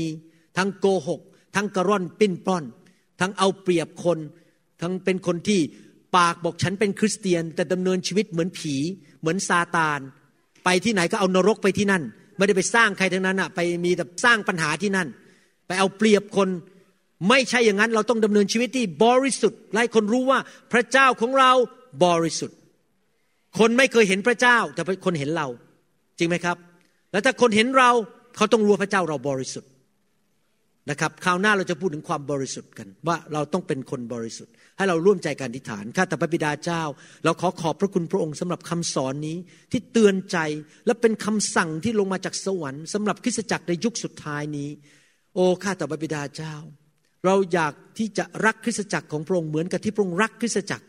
ทั้งโกหก ทั้งกระร่อนปิ้นป้อน ทั้งเอาเปรียบคน ทั้งเป็นคนที่ปากบอกฉันเป็นคริสเตียน แต่ดำเนินชีวิตเหมือนผี เหมือนซาตาน ไปที่ไหนก็เอานรกไปที่นั่น ไม่ได้ไปสร้างใครทั้งนั้นอะไปมีแต่สร้างปัญหาที่นั่น ไปเอาเปรียบคนไม่ใช่อย่างนั้นเราต้องดำเนินชีวิตที่บริสุทธิ์ให้คนรู้ว่าพระเจ้าของเราบริสุทธิ์ คนไม่เคยเห็นพระเจ้าแต่คนเห็นเรา จริงไหมครับ แล้วถ้าคนเห็นเราเขาต้องรู้พระเจ้าเราบริสุทธิ์ นะครับคราวหน้าเราจะพูดถึงความบริสุทธิ์กัน ว่าเราต้องเป็นคนบริสุทธิ์ ให้เราร่วมใจกันอธิษฐานข้าแต่พระบิดาเจ้า เราขอขอบพระคุณพระองค์สำหรับคำสอนนี้ที่เตือนใจและเป็นคำสั่งที่ลงมาจากสวรรค์สำหรับคริสตจักรในยุคสุดท้ายนี้ โอ้ข้าแต่พระบิดาเจ้า เราอยากที่จะรักคริสตจักรของพระองค์เหมือนกับที่พระองค์รักคริสตจักร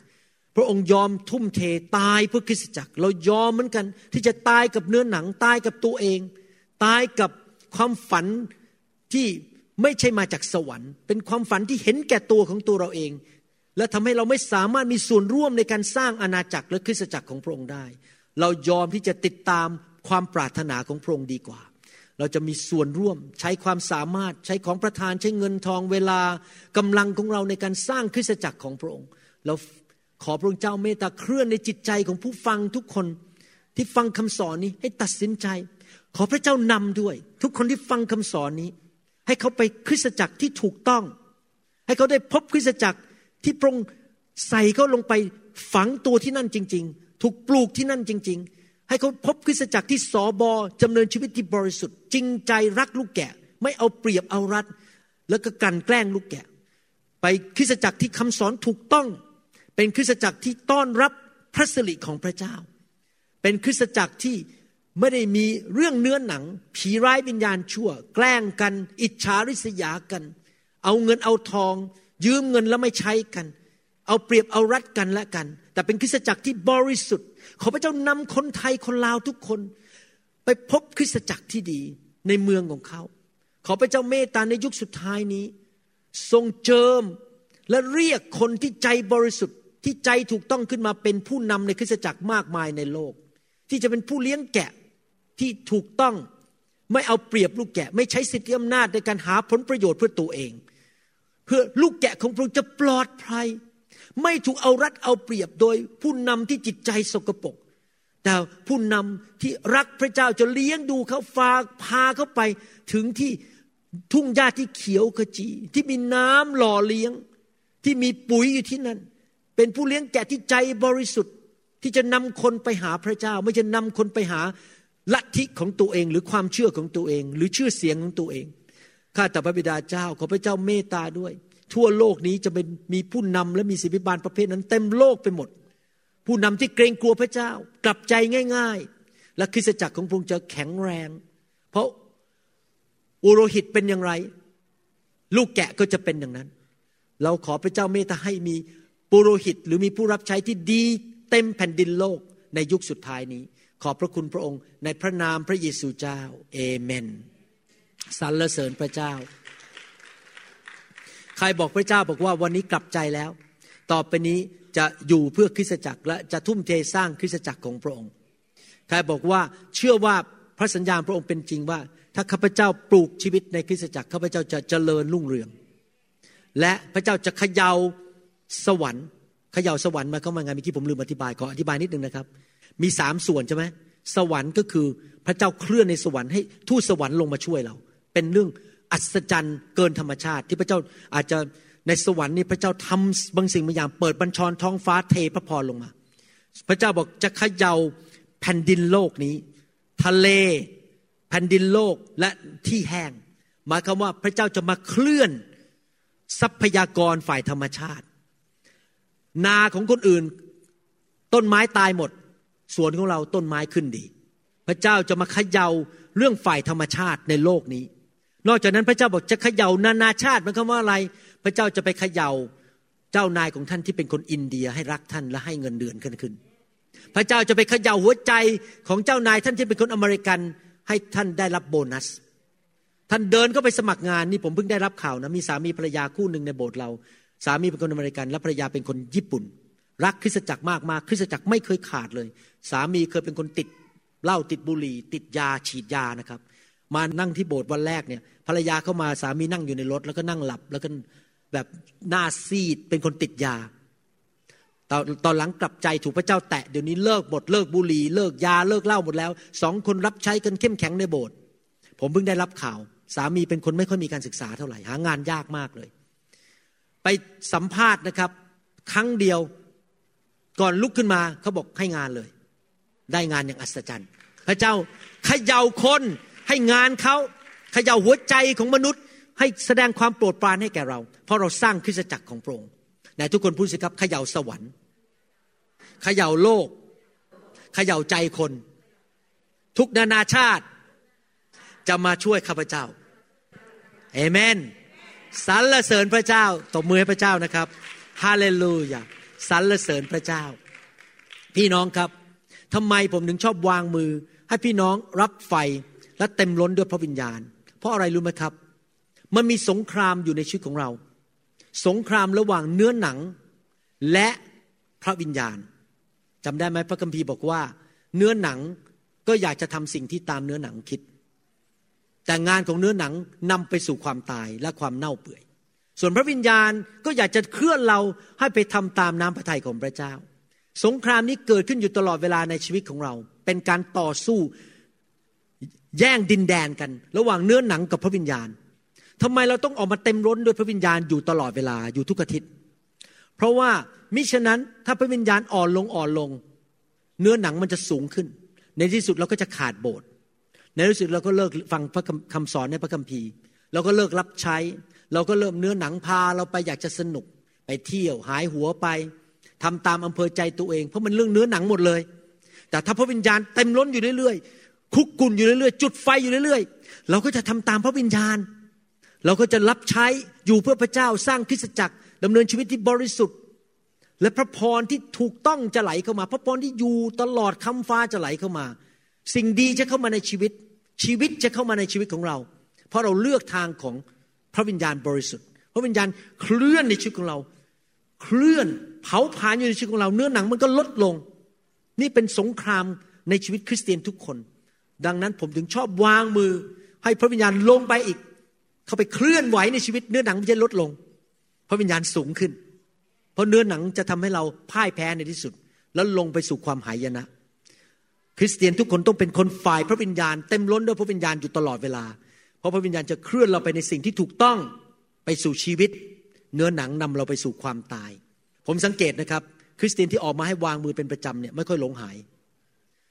พระองค์ยอมทุ่มเทตายเพื่อคริสตจักร เรายอมเหมือนกัน ที่จะตายกับเนื้อหนังตายกับตัวเอง ตายกับความฝันที่ ไม่ใช่มาจากสวรรค์ เป็นความฝันที่เห็นแก่ตัวของตัวเราเอง และทำให้เราไม่สามารถมีส่วนร่วมในการสร้างอาณาจักรและคริสตจักรของพระองค์ได้ เรายอมที่จะติดตามความปรารถนาของพระองค์ดีกว่า เราจะมีส่วนร่วมใช้ความสามารถใช้ของประทานใช้เงินทองเวลากำลังของเราในการสร้างคริสตจักรของพระองค์เราขอพระองค์เจ้าเมตตาเคลื่อนในจิตใจของผู้ฟังทุกคนที่ฟังคำสอนนี้ให้ตัดสินใจ ขอพระเจ้านำด้วย ทุกคนที่ฟังคำสอนนี้ ให้เขาไปคริสตจักรที่ถูกต้อง ให้เขาได้พบคริสตจักรที่พระองค์ใส่เขาลงไปฝังตัวที่นั่นจริง ๆ ถูกปลูกที่นั่นจริง ๆ ให้เขาพบคริสตจักรที่สอบอจำเนินชีวิตที่บริสุทธิ์ จริงใจรักลูกแกะ ไม่เอาเปรียบเอารัด แล้วก็กันแกล้งลูกแกะ ไปคริสตจักรที่คำสอนถูกต้อง เป็นคริสตจักรที่ต้อนรับพระสิริของพระเจ้า เป็นคริสตจักรที่ ไม่ได้มีเรื่องเนื้อหนัง ผีร้ายวิญญาณชั่ว แกล้งกัน อิจฉาริษยากัน เอาเงินเอาทอง ยืมเงินแล้วไม่ใช้กัน เอาเปรียบเอารัดกันและกัน แต่เป็นคริสตจักรที่บริสุทธิ์ ขอพระเจ้านำคนไทยคนลาวทุกคน ไปพบคริสตจักรที่ดีในเมืองของเขา ขอพระเจ้าเมตตาในยุคสุดท้ายนี้ ทรงเจิมและเรียกคนที่ใจบริสุทธิ์ที่ใจถูกต้องขึ้นมาเป็นผู้นำในคริสตจักรมากมายในโลก ที่จะเป็นผู้เลี้ยงแกะ ที่ถูกต้องไม่เอาเปรียบลูกแกะ ไม่ใช้สิทธิอำนาจในการหาผลประโยชน์เพื่อตัวเอง เพื่อลูกแกะของพระองค์จะปลอดภัย ไม่ถูกเอารัดเอาเปรียบโดยผู้นำที่จิตใจสกปรกแต่ผู้นำที่รักพระเจ้าจะเลี้ยงดูเขาฝากพาเขาไป ถึงที่ทุ่งหญ้าที่เขียวขจี ที่มีน้ำหล่อเลี้ยง ที่มีปุ๋ยอยู่ที่นั่น เป็นผู้เลี้ยงแกะที่ใจบริสุทธิ์ ที่จะนำคนไปหาพระเจ้า ไม่จะนำคนไปหา ลัทธิของตัวเองหรือความเชื่อของตัวเอง หรือชื่อเสียงของตัวเอง ข้าแต่พระบิดาเจ้าขอพระเจ้าเมตตาด้วย ทั่วโลกนี้จะเป็นมีผู้นำและมีสิบิบาลประเภทนั้นเต็มโลกไปหมด ผู้นำที่เกรงกลัวพระเจ้า กลับใจง่าย ๆ และคริสตจักรของพระองค์จะแข็งแรง เพราะอุโรหิตเป็นอย่างไร ลูกแกะก็จะเป็นอย่างนั้น เราขอพระเจ้าเมตตาให้มีปุโรหิตหรือมีผู้รับใช้ที่ดีเต็มแผ่นดินโลกในยุคสุดท้ายนี้ ขอบพระคุณพระองค์ ในพระนามพระเยซูเจ้า เอเมนสรรเสริญพระเจ้า ใครบอกพระเจ้าบอกว่าวันนี้กลับใจแล้ว ต่อไปนี้จะอยู่เพื่อคริสตจักรและจะทุ่มเทสร้างคริสตจักรของพระองค์ ใครบอกว่าเชื่อว่าพระสัญญาพระองค์เป็นจริงว่า ถ้าข้าพเจ้าปลูกชีวิตในคริสตจักรข้าพเจ้าจะเจริญรุ่งเรือง และพระเจ้าจะเขย่าสวรรค์เขย่าสวรรค์มาเข้ามาไงเมื่อกี้ผมลืมอธิบายขออธิบายนิดนึงนะครับ มีสามส่วนใช่ไหมสวรรค์ก็คือพระเจ้าเคลื่อนในสวรรค์ให้ทูตสวรรค์ลงมาช่วยเรา เป็นเรื่องอัศจรรย์เกินธรรมชาติ ที่พระเจ้าอาจจะในสวรรค์นี่พระเจ้าทำบางสิ่งบางอย่างเปิดบัญชรท้องฟ้าเทพระพรลงมา พระเจ้าบอกจะขย่าแผ่นดินโลกนี้ ทะเลแผ่นดินโลกและที่แห้งหมายความว่าพระเจ้าจะมาเคลื่อนทรัพยากรฝ่ายธรรมชาติ นาของคนอื่น ต้นไม้ตายหมด สวนของเราต้นไม้ขึ้นดี พระเจ้าจะมาเขย่าเรื่องฝ่ายธรรมชาติในโลกนี้ นอกจากนั้นพระเจ้าบอกจะเขย่านานาชาติมันคำว่าอะไร พระเจ้าจะไปเขย่าเจ้านายของท่านที่เป็นคนอินเดียให้รักท่านและให้เงินเดือนขึ้นขึ้น พระเจ้าจะไปเขย่าหัวใจของเจ้านายท่านที่เป็นคนอเมริกันให้ท่านได้รับโบนัส ท่านเดินก็ไปสมัครงานนี่ผมเพิ่งได้รับข่าวนะมีสามีภรรยาคู่หนึ่งในโบสถ์เรา สามีเป็นคนอเมริกันและภรรยาเป็นคนญี่ปุ่น รักคริสตจักรมากมากคริสตจักรไม่เคยขาดเลย สามีเคยเป็นคนติดเหล้าติดบุหรี่ ติดยาฉีดยานะครับ มานั่งที่โบสถ์วันแรกเนี่ยภรรยาเข้ามาสามีนั่งอยู่ในรถ แล้วก็นั่งหลับ แล้วก็แบบหน้าซีดเป็นคนติดยาตอนตอนหลังกลับใจถูกพระเจ้าแตะเดี๋ยวนี้เลิกหมดเลิกบุหรี่เลิกยาเลิกเหล้าหมดแล้วสองคนรับใช้กันเข้มแข็งในโบสถ์ผมเพิ่งได้รับข่าว สามีเป็นคนไม่ค่อยมีการศึกษาเท่าไหร่หางานยากมากเลย ไปสัมภาษณ์นะครับ ครั้งเดียว ก่อนลุกขึ้นมาเขาบอกให้งานเลย ได้งานอย่างอัศจรรย์ พระเจ้าเขย่าคนให้งานเขาเขย่าหัวใจของมนุษย์ ให้แสดงความโปรดปรานให้แก่เรา เพราะเราสร้างคริสตจักรของพระองค์ไหนทุกคนพูดสิครับเขย่าสวรรค์เขย่าโลกเขย่าใจคน ทุกนานาชาติ จะมาช่วยข้าพเจ้าเอเมนสรรเสริญพระเจ้าตบมือให้พระเจ้านะครับฮาเลลูยา สรรเสริญพระเจ้า พี่น้องครับทำไมผมถึงชอบวางมือ ให้พี่น้องรับไฟและเต็มล้นด้วยพระวิญญาณ เพราะอะไรรู้ไหมครับ มันมีสงครามอยู่ในชีวิตของเรา สงครามระหว่างเนื้อหนังและพระวิญญาณจำได้ไหมพระคัมภีร์บอกว่า เนื้อหนังก็อยากจะทำสิ่งที่ตามเนื้อหนังคิด แต่งานของเนื้อหนังนำไปสู่ความตายและความเน่าเปื่อย ส่วนพระวิญญาณก็อยากจะเคลื่อนเราให้ไปทำตามน้ำพระทัยของพระเจ้า สงครามนี้เกิดขึ้นอยู่ตลอดเวลาในชีวิตของเรา เป็นการต่อสู้แย่งดินแดนกัน ระหว่างเนื้อหนังกับพระวิญญาณทำไมเราต้องออกมาเต็มร้นด้วยพระวิญญาณอยู่ตลอดเวลาอยู่ทุกอาทิตย์ เพราะว่ามิฉะนั้นถ้าพระวิญญาณอ่อนลงอ่อนลง เนื้อหนังมันจะสูงขึ้น ในที่สุดเราก็จะขาดโบสถ์ในที่สุดเราก็เลิกฟังพระคำสอนในพระคัมภีร์เราก็เลิกรับใช้ เราก็เริ่มเนื้อหนังพาเราไปอยากจะสนุก ไปเที่ยวหายหัวไปทำตามอำเภอใจตัวเอง เพราะมันเรื่องเนื้อหนังหมดเลย แต่ถ้าพระวิญญาณเต็มล้นอยู่เรื่อยๆคุกกุ่นอยู่เรื่อยๆจุดไฟอยู่เรื่อยๆ เราก็จะทำตามพระวิญญาณ เราก็จะรับใช้อยู่เพื่อพระเจ้าสร้างคริสตจักรดำเนินชีวิตที่บริสุทธิ์ และพระพรที่ถูกต้องจะไหลเข้ามา พระพรที่อยู่ตลอดคำฟ้าจะไหลเข้ามา สิ่งดีจะเข้ามาในชีวิต ชีวิตจะเข้ามาในชีวิตของเรา เพราะเราเลือกทางของ ระวิญญาณบริสุทธิ์ พระวิญญาณเคลื่อนในชีวิตของเรา เคลื่อนเผาผลาญอยู่ในชีวิตของเรา เนื้อหนังมันก็ลดลง นี่เป็นสงครามในชีวิตคริสเตียนทุกคน ดังนั้นผมถึงชอบวางมือ ให้พระวิญญาณลงไปอีก เข้าไปเคลื่อนไหวในชีวิต เนื้อหนังมันจะลดลง พระวิญญาณสูงขึ้น เพราะเนื้อหนังจะทำให้เราพ่ายแพ้ในที่สุด แล้วลงไปสู่ความหายนะคริสเตียนทุกคนต้องเป็นคนฝ่ายพระวิญญาณเต็มล้นด้วยพระวิญญาณอยู่ตลอดเวลา เพราะพระวิญญาณจะเคลื่อนเราไปในสิ่งที่ถูกต้องไปสู่ชีวิต เนื้อหนังนำเราไปสู่ความตาย ผมสังเกตนะครับ คริสเตียนที่ออกมาให้วางมือเป็นประจำเนี่ยไม่ค่อยหลงหาย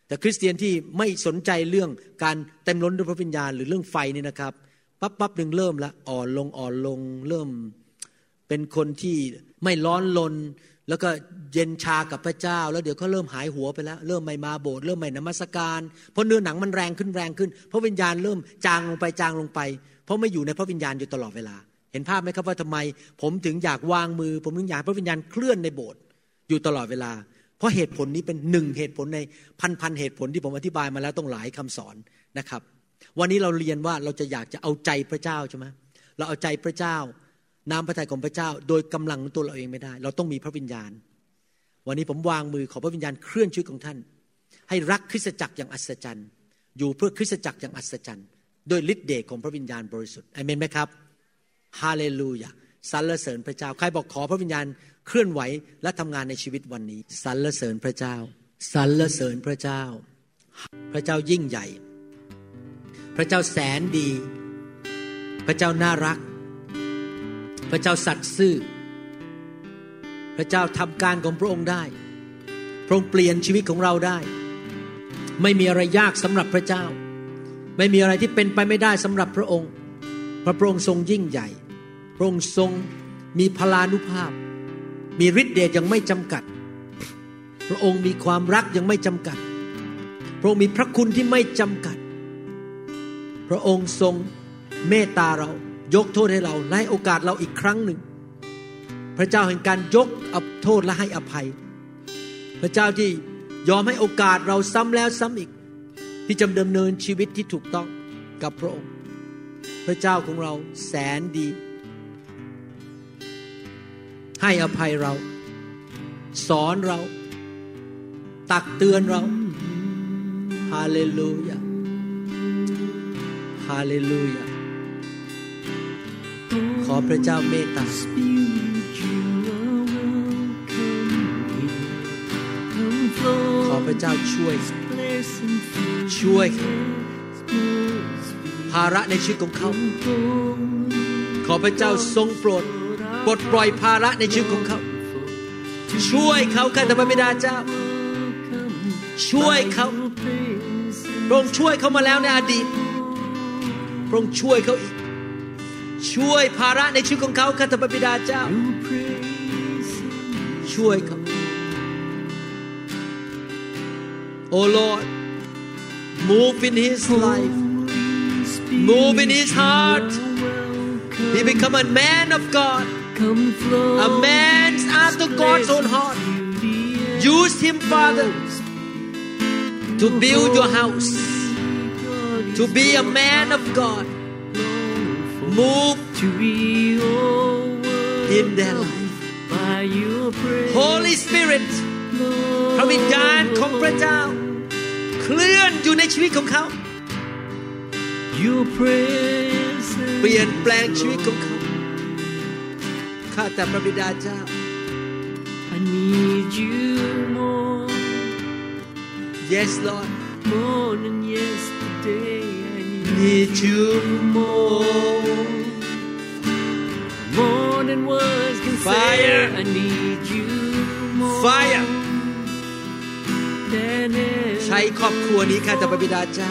แต่คริสเตียนที่ไม่สนใจเรื่องการเต็มล้นด้วยพระวิญญาณหรือเรื่องไฟนี่นะครับปั๊บปั๊บหนึ่งเริ่มละอ่อนลงอ่อนลงเริ่ม เป็นคนที่ไม่ร้อนลน แล้วก็เย็นชากับพระเจ้า แล้วเดี๋ยวก็เริ่มหายหัวไปแล้ว เริ่มไม่มาโบสถ์เริ่มไม่นมัสการ เพราะเนื้อหนังมันแรงขึ้นแรงขึ้น เพราะวิญญาณเริ่มจางลงไปจางลงไป เพราะไม่อยู่ในพระวิญญาณอยู่ตลอดเวลา เห็นภาพไหมครับว่าทำไม ผมถึงอยากวางมือ ผมถึงอยากพระวิญญาณเคลื่อนในโบสถ์อยู่ตลอดเวลา เพราะเหตุผลนี้เป็นหนึ่งเหตุผลในพันพันเหตุผลที่ผมอธิบายมาแล้วต้องหลายคำสอนนะครับ วันนี้เราเรียนว่าเราจะอยากจะเอาใจพระเจ้าใช่ไหมเราเอาใจพระเจ้า น้ำพระทัยของพระเจ้า โดยกำลังตัวเราเองไม่ได้ เราต้องมีพระวิญญาณ วันนี้ผมวางมือขอพระวิญญาณเคลื่อนชีวิตของท่าน ให้รักคริสตจักรอย่างอัศจรรย์ อยู่เพื่อคริสตจักรอย่างอัศจรรย์โดยฤทธิ์เดชของพระวิญญาณบริสุทธิ์อเมนไหมครับฮาเลลูยาสรรเสริญพระเจ้า ใครบอกขอพระวิญญาณเคลื่อนไหวและทำงานในชีวิตวันนี้สรรเสริญพระเจ้าสรรเสริญพระเจ้า พระเจ้ายิ่งใหญ่ พระเจ้าแสนดี พระเจ้าน่ารัก พระเจ้าสัตย์ซื่อ พระเจ้าทำการของพระองค์ได้ พระองค์เปลี่ยนชีวิตของเราได้ ไม่มีอะไรยากสำหรับพระเจ้า ไม่มีอะไรที่เป็นไปไม่ได้สำหรับพระองค์ พระพระองค์ทรงยิ่งใหญ่ พระองค์ทรงมีพลานุภาพ มีฤทธิเดชยังไม่จำกัด พระองค์มีความรักยังไม่จำกัด พระองค์มีพระคุณที่ไม่จำกัด พระองค์ทรงเมตตาเรา ยกโทษให้เราและให้โอกาสเราอีกครั้งหนึ่ง พระเจ้าแห่งการยกอโทษและให้อภัย พระเจ้าที่ยอมให้โอกาสเราซ้ำแล้วซ้ำอีก ที่จะดำเนินชีวิตที่ถูกต้องกับพระองค์ พระเจ้าของเราแสนดี ให้อภัยเรา สอนเรา ตักเตือนเราฮาเลลูยาฮาเลลูยา ขอพระเจ้าเมตตาขอพระเจ้าช่วย ช่วย ภาระในชีวิตของเขา ขอพระเจ้าทรงโปรดปลดปล่อยภาระในชีวิตของเขา ช่วยเขาข้าแต่พระบิดาเจ้า ช่วยเขาพระองค์ช่วยเขามาแล้วในอดีตพระองค์ช่วยเขาอีก ช่วยภาระในชีวิตของเขาข้าแต่พระบิดาเจ้า ช่วยเขา Oh Lord move in his life move in his heart he become a man of God a man after God's own heart use him Father to build your house to be a man of God Move in their life Holy Spirit พระวิญญาณของพระเจ้า เคลื่อนอยู่ในชีวิตของเขาเปลี่ยนแปลงชีวิตของเขา ข้าแต่พระบิดาเจ้า I need you more, Yes Lord more than yesterday. I need need you more more than words can Fire. say. I need you more Fire than ever. ใช้ครอบครัวนี้ข้าแต่พระบิดาเจ้า